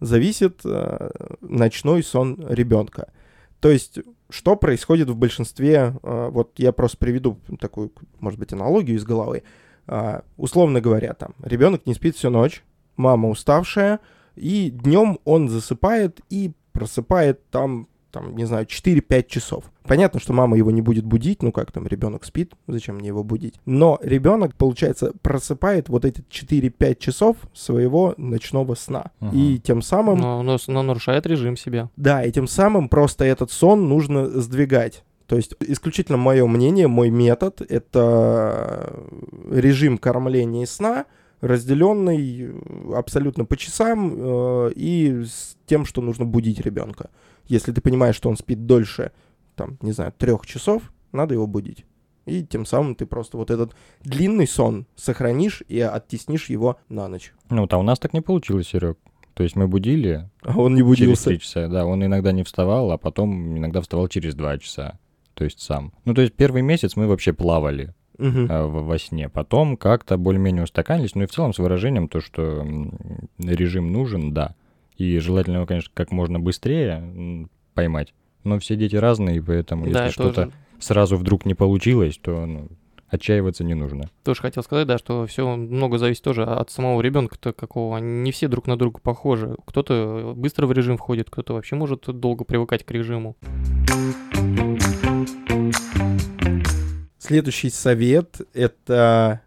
зависит а, ночной сон ребенка. То есть, что происходит в большинстве, а, вот я просто приведу такую, может быть, аналогию из головы. А, условно говоря, там, ребенок не спит всю ночь, мама уставшая, и днем он засыпает и просыпает там, там, не знаю, 4-5 часов. Понятно, что мама его не будет будить, ну как там, ребенок спит, зачем мне его будить? Но ребенок, получается, просыпает вот эти 4-5 часов своего ночного сна. Мгм. И тем самым Но, но, но нарушает режим себя. да, и тем самым просто этот сон нужно сдвигать. То есть исключительно мое мнение, мой метод — это режим кормления и сна, разделенный абсолютно по часам э, и с тем, что нужно будить ребенка. Если ты понимаешь, что он спит дольше, там, не знаю, трех часов, надо его будить. И тем самым ты просто вот этот длинный сон сохранишь и оттеснишь его на ночь. Ну, а у нас так не получилось, Серег. То есть мы будили А он не через будился. три часа, да, он иногда не вставал, а потом иногда вставал через два часа, то есть сам. Ну, то есть первый месяц мы вообще плавали э, в- во сне, потом как-то более-менее устаканились, ну и в целом с выражением то, что режим нужен, да, и желательно его, конечно, как можно быстрее поймать, но все дети разные, и поэтому Да, если что-то тоже, сразу вдруг не получилось, то ну, отчаиваться не нужно. тоже хотел сказать, да, что все много зависит тоже от самого ребенка-то какого. Не все друг на друга похожи. Кто-то быстро в режим входит, кто-то вообще может долго привыкать к режиму. Следующий совет — это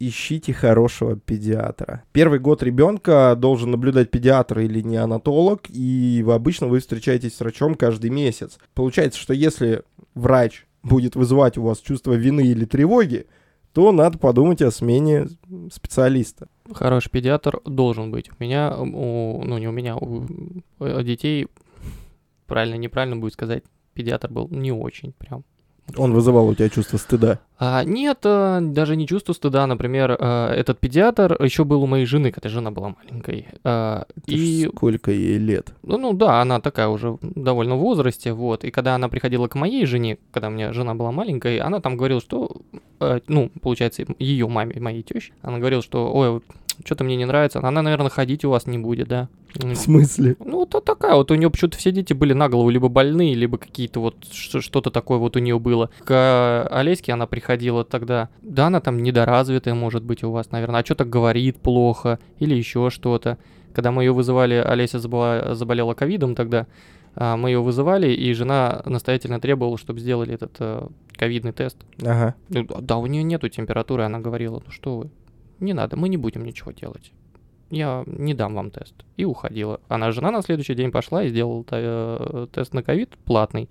ищите хорошего педиатра. Первый год ребенка должен наблюдать педиатр или неонатолог, и вы обычно вы встречаетесь с врачом каждый месяц. Получается, что если врач будет вызывать у вас чувство вины или тревоги, то надо подумать о смене специалиста. Хороший педиатр должен быть. У меня, у- ну не у меня, у э, детей, правильно, неправильно будет сказать, педиатр был не очень прям. Он вызывал у тебя чувство стыда. А, нет, э, даже не чувство стыда. Например, э, этот педиатр еще был у моей жены, когда жена была маленькой. А, Это ж и сколько ей лет? Ну, ну да, она такая уже довольно в возрасте, вот. И когда она приходила к моей жене, когда у меня жена была маленькой, она там говорила, что, э, ну, получается, ее маме, моей теще, она говорила, что, ой, что-то мне не нравится, она, наверное, ходить у вас не будет, да. В смысле? Ну, то такая вот, у нее почему-то все дети были на голову либо больные, либо какие-то вот, что-то такое вот у нее было. К Олеське она приходила тогда, да, она там недоразвитая, может быть, у вас, наверное, а что-то говорит плохо или еще что-то. Когда мы ее вызывали, Олеся заболела ковидом тогда, а, мы ее вызывали, и жена настоятельно требовала, чтобы сделали этот э, ковидный тест. Ага. Ну, Да, у нее нету температуры, она говорила, ну что вы, не надо, мы не будем ничего делать. Я не дам вам тест. И уходила. Она жена на следующий день пошла и сделала э, тест на ковид платный.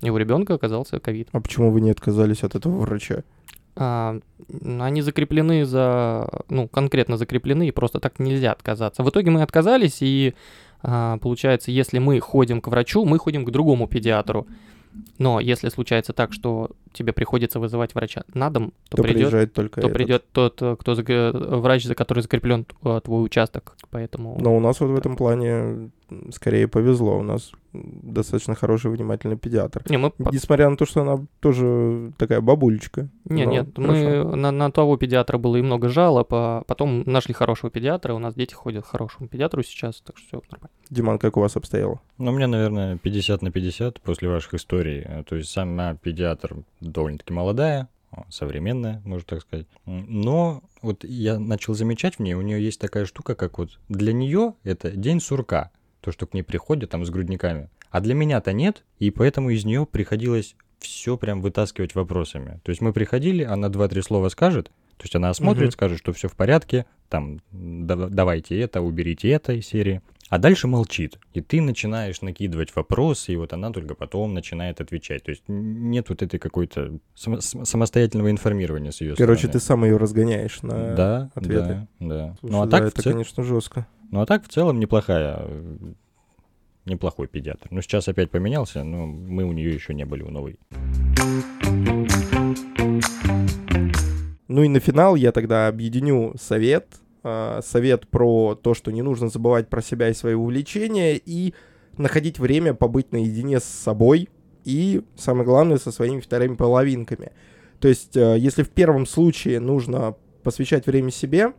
И у ребенка оказался ковид. А почему вы не отказались от этого врача? А, они закреплены за, ну, конкретно закреплены, и просто так нельзя отказаться. В итоге мы отказались, и а, получается, если мы ходим к врачу, мы ходим к другому педиатру. Но если случается так, что тебе приходится вызывать врача на дом, то, То придет приезжает только то этот. придет тот, э, кто зак- врач, за который закреплен э, твой участок. Поэтому Но у нас вот в этом плане скорее повезло. У нас достаточно хороший, внимательный педиатр. не, мы Несмотря на то, что она тоже такая бабулечка. не, но нет, хорошо. мы на, на того педиатра было и много жалоб, а потом нашли хорошего педиатра, у нас дети ходят к хорошему педиатру сейчас, так что все нормально. Диман, как у вас обстояло? Ну, у меня, наверное, 50 на 50 после ваших историй. Э, То есть сама педиатр довольно-таки молодая, о, современная, можно так сказать. Но вот я начал замечать в ней, у нее есть такая штука, как вот для нее это день сурка, то, что к ней приходят там с грудниками. А для меня-то нет, и поэтому из нее приходилось все прям вытаскивать вопросами. То есть мы приходили, она два-три слова скажет, то есть она осмотрит, Мгм. скажет, что все в порядке, там, «Да- давайте это, уберите это из серии. А дальше молчит. И ты начинаешь накидывать вопросы, и вот она только потом начинает отвечать. То есть нет вот этой какой-то сам- самостоятельного информирования с ее Короче, стороны. ты сам ее разгоняешь на да, ответы. да, да. Слушай, ну, а да, так в это, цел- конечно, жестко. ну а так в целом неплохая, э, неплохой педиатр. Ну сейчас опять поменялся, но мы у нее еще не были у новой. Ну и на финал я тогда объединю совет. А, Совет про то, что не нужно забывать про себя и свои увлечения, и находить время побыть наедине с собой и, самое главное, со своими вторыми половинками. То есть, э, если в первом случае нужно посвящать время себе,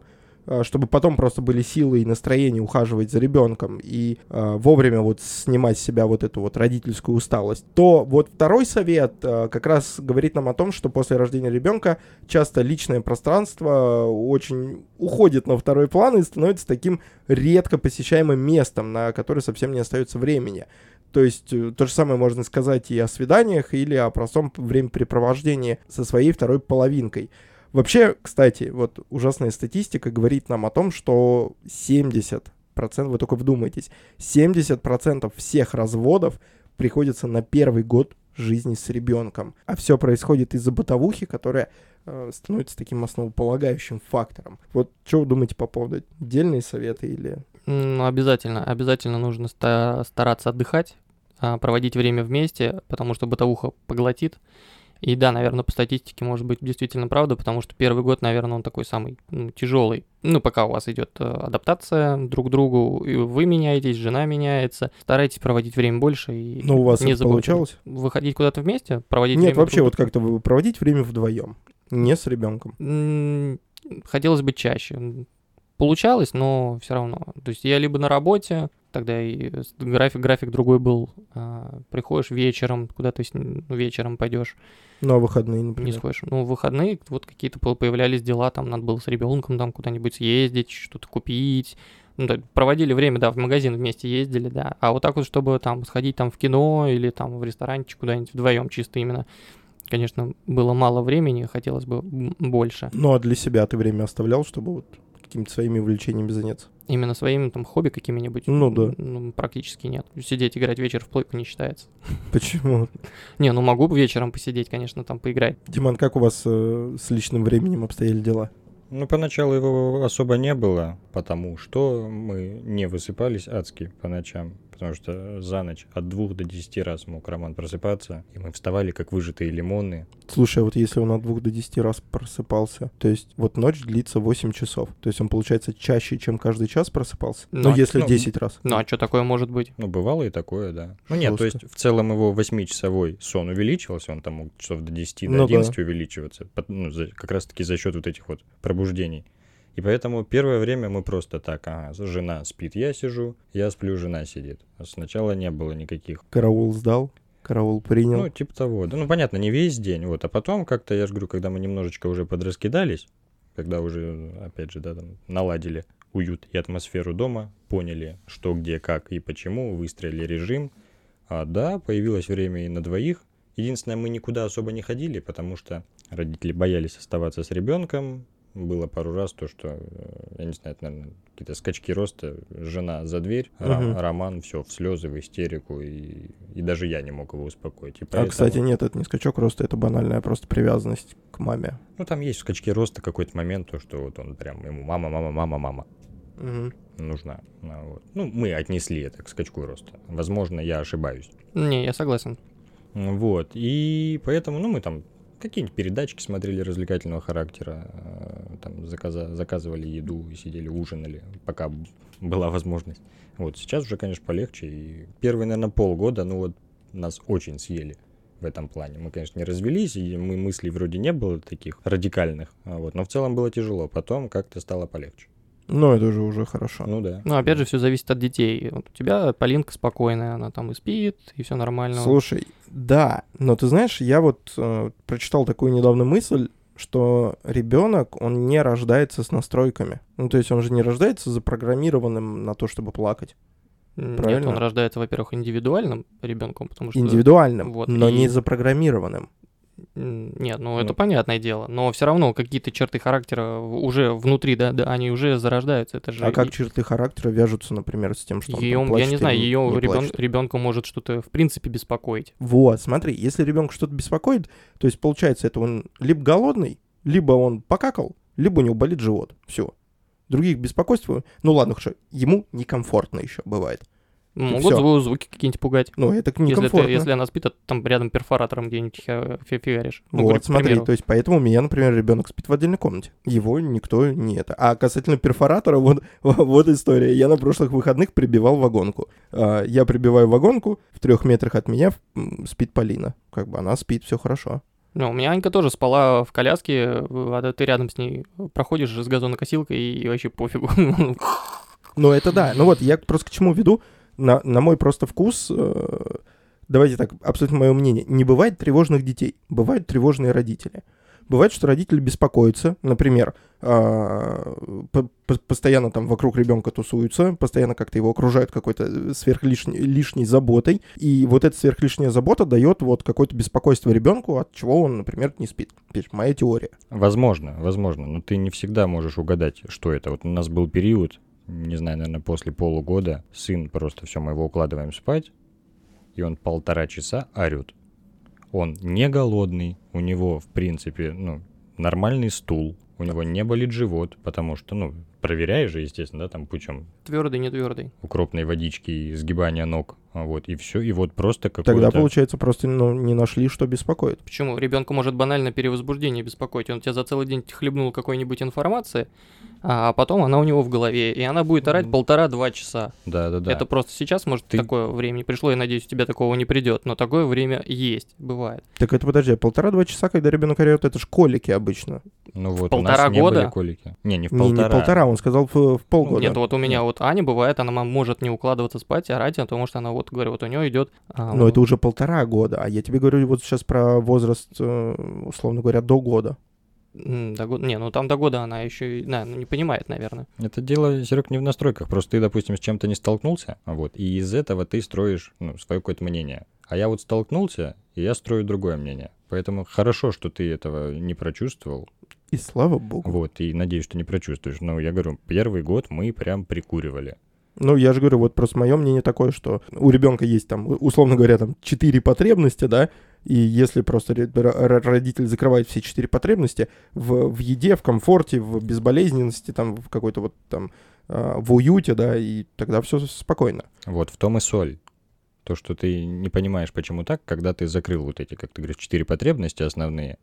чтобы потом просто были силы и настроение ухаживать за ребенком и э, вовремя вот снимать с себя вот эту вот родительскую усталость, то вот второй совет э, как раз говорит нам о том, что после рождения ребенка часто личное пространство очень уходит на второй план и становится таким редко посещаемым местом, на которое совсем не остается времени. То есть э, то же самое можно сказать и о свиданиях или о простом времяпрепровождении со своей второй половинкой. Вообще, кстати, вот ужасная статистика говорит нам о том, что 70%, вы только вдумайтесь, 70% всех разводов приходится на первый год жизни с ребенком. А все происходит из-за бытовухи, которая э, становится таким основополагающим фактором. Вот что вы думаете по поводу отдельные советы или... Ну, обязательно, обязательно нужно ста- стараться отдыхать, а, проводить время вместе, потому что бытовуха поглотит. И да, наверное, по статистике может быть действительно правда, потому что первый год, наверное, он такой самый ну, тяжелый. Ну, пока у вас идет э, адаптация друг к другу, и вы меняетесь, жена меняется. Старайтесь проводить время больше и Ну, у вас не забывайте получалось? выходить куда-то вместе, проводить Нет, время вообще, друг вот как-то проводить время вдвоем, не с ребенком. Хотелось бы чаще. Получалось, но все равно. То есть я либо на работе, тогда и график, график другой был. а, приходишь вечером, куда-то с ним- ну, вечером пойдешь, Ну, а выходные, не например. сходишь. Ну, выходные вот какие-то по- появлялись дела, там надо было с ребенком там куда-нибудь съездить, что-то купить. Ну, да, проводили время, да, в магазин вместе ездили, да. А вот так вот, чтобы там сходить там в кино или там в ресторанчик куда-нибудь вдвоем чисто именно, конечно, было мало времени, хотелось бы больше. Ну, а для себя ты время оставлял, чтобы вот какими-то своими увлечениями заняться? Именно своими там хобби какими-нибудь? Ну да. Ну, практически нет. Сидеть, играть вечер в плойку не считается. Почему? Не, ну могу вечером посидеть, конечно, там поиграть. Диман, как у вас э, с личным временем обстояли дела? Ну, поначалу его особо не было, потому что мы не высыпались адски по ночам. Потому что за ночь от двух до десяти раз мог Роман просыпаться, и мы вставали как выжатые лимоны. Слушай, а вот если он от двух до 10 раз просыпался, то есть вот ночь длится 8 часов, то есть он, получается, чаще, чем каждый час просыпался? Ну, Ну, если ну, 10 раз. Ну, а что такое может быть? Ну, бывало и такое, да. Ну нет, то Жестко. есть в целом его восьмичасовой сон увеличивался, он там мог часов до 10, до Ну да. 11 увеличиваться, под- ну, за- как раз-таки за счет вот этих вот пробуждений. И поэтому первое время мы просто так, ага, жена спит, я сижу, я сплю, жена сидит. А сначала не было никаких. Караул сдал, караул принял. Ну, типа того. Да, ну, понятно, не весь день, вот. А потом как-то, я же говорю, когда мы немножечко уже подраскидались, когда уже, опять же, да, там, наладили уют и атмосферу дома, поняли, что, где, как и почему, выстроили режим, а, да, появилось время и на двоих. Единственное, мы никуда особо не ходили, потому что родители боялись оставаться с ребенком. Было пару раз то, что, э, я не знаю, это, наверное, какие-то скачки роста, жена за дверь, Ра- Мгм. Роман все в слезы, в истерику, и, и даже я не мог его успокоить. И А, поэтому- кстати, нет, это не скачок роста, это банальная просто привязанность к маме. Ну, там есть в скачке роста какой-то момент, то, что вот он прям ему мама, мама, мама, мама Мгм. нужна. Ну, вот. ну, мы отнесли это к скачку роста. Возможно, я ошибаюсь. Не, я согласен. Вот. И поэтому, ну, мы там какие-нибудь передачки смотрели развлекательного характера, э, там заказа- заказывали еду и сидели, ужинали, пока была возможность. Вот сейчас уже, конечно, полегче. И первые, наверное, полгода, ну вот нас очень съели в этом плане. Мы, конечно, не развелись, и мы мыслей вроде не было таких радикальных, а вот, но в целом было тяжело. Потом как-то стало полегче. Ну, это же уже хорошо. Ну да. Ну, опять же, все зависит от детей. Вот у тебя Полинка спокойная, она там и спит, и все нормально. Слушай, да, но ты знаешь, я вот э, прочитал такую недавно мысль, что ребенок, он не рождается с настройками. Ну, то есть он же не рождается запрограммированным на то, чтобы плакать. М, Нет, правильно. он рождается, во-первых, индивидуальным ребенком, потому что... Индивидуальным, вот, но и- не запрограммированным. Нет, ну Ну. это понятное дело. Но все равно какие-то черты характера уже внутри, да, да, они уже зарождаются. Это же А как черты характера вяжутся, например, с тем, что он там её- я плачет не знаю, ее не плачет? ребенка может что-то в принципе беспокоить. Вот, смотри, если ребенка что-то беспокоит, то есть получается, это он либо голодный, либо он покакал, либо у него болит живот. Все. Других беспокойств, ну ладно, хорошо, ему некомфортно еще бывает. Могут звуки какие-нибудь пугать. Ну, это Если, ты- некомфортно. если она спит, а там рядом перфоратором где-нибудь фи- фи- фигаришь. Ну, вот, говорю, к смотри, примеру. то есть поэтому у меня, например, ребенок спит в отдельной комнате. Его никто не это. А касательно перфоратора, вот, вот история. Я на прошлых выходных прибивал вагонку. А, Я прибиваю вагонку, в трех метрах от меня спит Полина. Как бы она спит, все хорошо. Ну, у меня Анька тоже спала в коляске, а ты рядом с ней проходишь с газонокосилкой и вообще пофигу. Ну, это да. Ну вот, я просто к чему веду. На, на мой просто вкус, э, давайте так, абсолютно мое мнение, не бывает тревожных детей, бывают тревожные родители. Бывает, что родители беспокоятся, например, а, по- по- постоянно там вокруг ребенка тусуются, постоянно как-то его окружают какой-то сверхлишней лишней заботой, и вот эта сверхлишняя забота дает вот какое-то беспокойство ребенку, от чего он, например, не спит. Моя теория. Возможно, возможно, но ты не всегда можешь угадать, что это. Вот у нас был период, не знаю, наверное, после полугода, сын просто все, мы его укладываем спать, и он полтора часа орет. он не голодный, у него, в принципе, ну, нормальный стул, у него не болит живот, потому что, ну, проверяешь же, естественно, да, там путем Твердый, не твердый. укропной водички и сгибания ног, вот, и все, и вот просто какой-то... Тогда, получается, просто ну, не нашли, что беспокоит. Почему? Ребенка может банально перевозбуждение беспокоить. Он тебя за целый день хлебнул какой-нибудь информации, а потом она у него в голове, и она будет орать полтора-два часа. Да-да-да. Это просто сейчас, может, Ты- такое время не пришло, я надеюсь, у тебя такого не придет, но такое время есть, бывает. Так это подожди, а полтора-два часа, когда ребенок орет, это ж колики обычно. Ну вот, полтора у нас не года? были колики. Не, не в Не, полтора. не полтора, он сказал в, в полгода. Нет, вот у меня вот Аня бывает, она может не укладываться спать, орать, потому что она вот, говорю, вот у нее идет... а, Но это уже полтора года, а я тебе говорю вот сейчас про возраст, э, условно говоря, до года. до года- Не, ну там до года она еще и, да, ну, не понимает, наверное. Это дело, Серег, не в настройках. Просто ты, допустим, с чем-то не столкнулся, вот, и из этого ты строишь ну, свое какое-то мнение. А я вот столкнулся, и я строю другое мнение. Поэтому хорошо, что ты этого не прочувствовал. И слава богу. Вот, и надеюсь, что не прочувствуешь. Но я говорю, первый год мы прям прикуривали. Ну, я же говорю, вот просто мое мнение такое, что у ребенка есть там, условно говоря, там четыре потребности, да, и если просто родитель закрывает все четыре потребности в, в еде, в комфорте, в безболезненности, там, в какой-то вот там, а, в уюте, да, и тогда все спокойно. Вот в том и соль. То, что ты не понимаешь, почему так, когда ты закрыл вот эти, как ты говоришь, четыре потребности основные,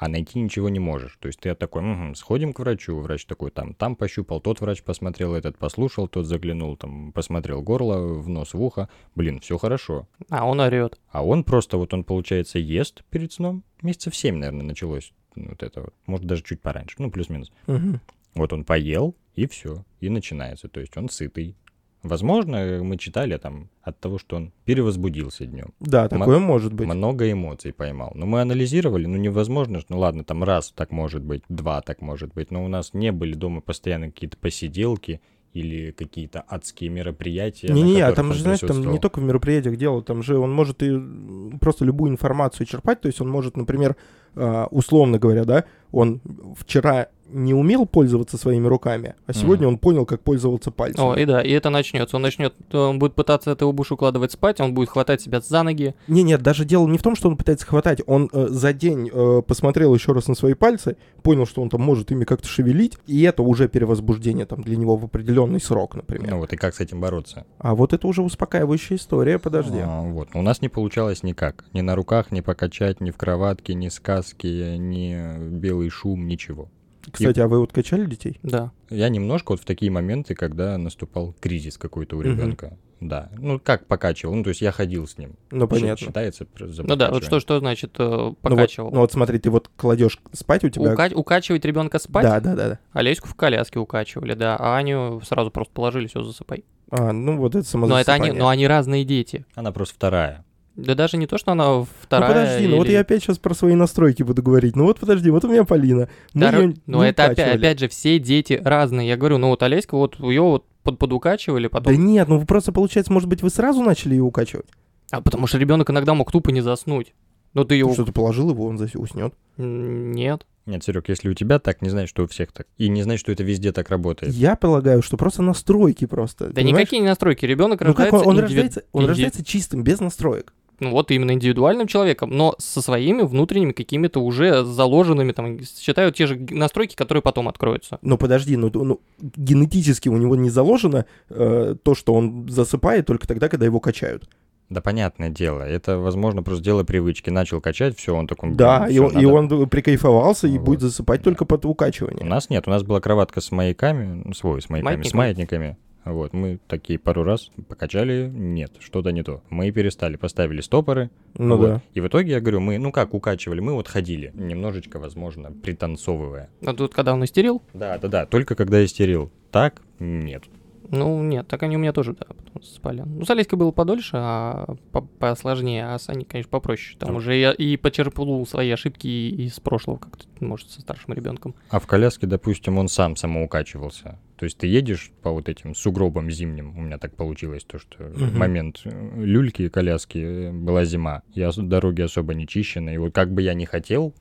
а найти ничего не можешь. То есть ты такой, «Мгм, сходим к врачу, врач такой, там, там пощупал, тот врач посмотрел, этот послушал, тот заглянул, там, посмотрел горло, в нос, в ухо, блин, все хорошо. А он орет. А он просто, вот он, получается, ест перед сном, месяцев семь, наверное, началось вот это вот, может, даже чуть пораньше, ну, плюс-минус. Мгм. Вот он поел, и все, и начинается. То есть он сытый. Возможно, мы читали там от того, что он перевозбудился днем. Да, такое может быть. Много эмоций поймал. Но мы анализировали, ну невозможно, ж, ну ладно, там раз так может быть, два так может быть, но у нас не были дома постоянно какие-то посиделки или какие-то адские мероприятия. Не-не-не, а которых там же, знаешь, там не только в мероприятиях дело, там же он может и м, просто любую информацию черпать, то есть он может, например, условно говоря, да, он вчера не умел пользоваться своими руками, а сегодня он понял, как пользоваться пальцем. О, и да, и это начнется. Он начнет, он будет пытаться этого будешь укладывать спать, он будет хватать себя за ноги. Не, нет, даже дело не в том, что он пытается хватать. Он э, за день э, посмотрел еще раз на свои пальцы, понял, что он там может ими как-то шевелить, и это уже перевозбуждение там для него в определенный срок, например. Ну вот, и как с этим бороться? А вот это уже успокаивающая история, подожди. А, вот. У нас не получалось никак. Ни на руках, ни покачать, ни в кроватке, ни сказки, ни белый шум, ничего. Кстати, а вы вот качали детей? Да. Я немножко вот в такие моменты, когда наступал кризис какой-то у ребенка. Да. Ну, как покачивал? Ну, то есть я ходил с ним. Ну, понятно. Считается за Ну да, вот что, что значит э, Ну вот, покачивал? ну вот смотри, ты вот кладешь спать у тебя... Ука- укачивать ребенка спать? Да, да, да, да. Олеську в коляске укачивали, да, а Аню сразу просто положили, все, засыпай. А, ну вот это Но это они, самозасыпание. но они разные дети. Она просто вторая. Да даже не то, что она Ну вторая. подожди, ну вот или- я опять сейчас про свои настройки буду говорить. Ну вот подожди, вот у меня Полина. Мы Да, но не это опять, укачивали. опять же все дети разные. Я говорю, ну вот Олеська, вот ее вот под, подукачивали, потом. Да нет, ну вы просто, получается, может быть, вы сразу начали ее укачивать? А потому что ребенок иногда мог тупо не заснуть. Ну ты его. Что ты положил его, он зас- уснет. Нет. Нет, Серег, если у тебя так, не значит, что у всех так. И не значит, что это везде так работает. Я полагаю, что просто настройки просто. Да понимаешь? никакие не настройки. Ребенок Ну как рождается. он, он индиви- рождается, он инди- рождается чистым, без настроек. Ну вот именно индивидуальным человеком, но со своими внутренними какими-то уже заложенными, там, считаю, те же настройки, которые потом откроются. Но подожди, ну, ну, генетически у него не заложено э, то, что он засыпает только тогда, когда его качают. Да понятное дело, это, возможно, просто дело привычки. Начал качать, все, он такой... Да, «Блин, и, он, и надо». он прикайфовался и Вот. будет засыпать только под У укачивание. нас нет, у нас была кроватка с маяками, ну, свой, с маяками, с Маятниками? Вот, мы такие пару раз покачали, нет, что-то не то. Мы перестали, поставили стопоры. Ну вот. да. И в итоге, я говорю, мы, ну как, укачивали, мы вот ходили, немножечко, возможно, пританцовывая. А тут, когда он истерил, Да, да, да, только когда истерил. Так, нет. Ну нет, так они у меня тоже, да, потом спали. Ну, с Олеськой было подольше, а по- посложнее, а с Аней, конечно, попроще. Там Ну. уже я и почерпнул свои ошибки и- из прошлого, как-то, может, со старшим ребенком. А в коляске, допустим, он сам самоукачивался. То есть ты едешь по вот этим сугробам зимним, у меня так получилось, то что в Мгм. момент э, люльки коляски э, была зима, я дороги особо не чищены, и вот как бы я не хотел,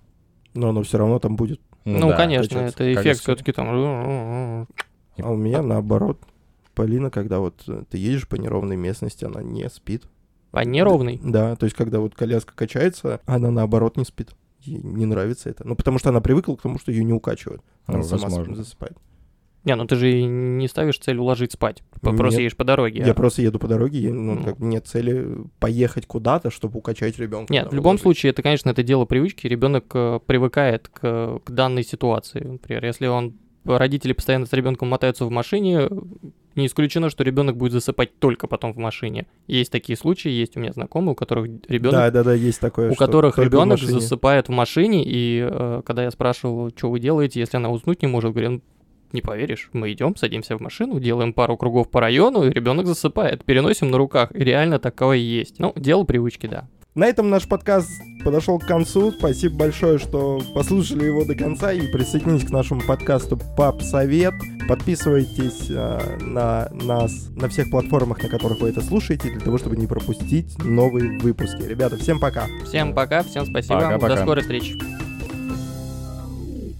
Но оно все равно там будет. Ну, да, конечно, это эффект все-таки там. И- А у меня наоборот. Полина, когда вот э, ты едешь по неровной местности, она не спит. А неровный. Да, то есть когда вот коляска качается, она наоборот не спит. Ей не нравится это. Ну, потому что она привыкла к тому, что ее не укачивают. Она Ну, сама возможно. засыпает. Не, ну ты же не ставишь цель уложить спать. Просто Нет. едешь по дороге. Я а- просто еду по дороге, и, ну, Ну. как нет цели поехать куда-то, чтобы укачать ребенка. Нет, в любом случае, это, конечно, это дело привычки. Ребенок э, привыкает к, к данной ситуации. Например, если он родители постоянно с ребенком мотаются в машине, не исключено, что ребенок будет засыпать только потом в машине. Есть такие случаи, есть у меня знакомые, у которых ребенок Да, да, да, есть такое. у которых в ребенок засыпает в машине, и э, когда я спрашивал, что вы делаете, если она уснуть не может, говорю, «Ну, не поверишь, мы идем, садимся в машину, делаем пару кругов по району, и ребенок засыпает, переносим на руках, и реально такое есть. Ну, дело привычки, да. На этом наш подкаст подошел к концу. Спасибо большое, что послушали его до конца и присоединились к нашему подкасту Пап Совет. Подписывайтесь э, на нас на всех платформах, на которых вы это слушаете, для того, чтобы не пропустить новые выпуски. Ребята, всем пока! Всем пока, всем спасибо, Пока-пока. до скорой встречи.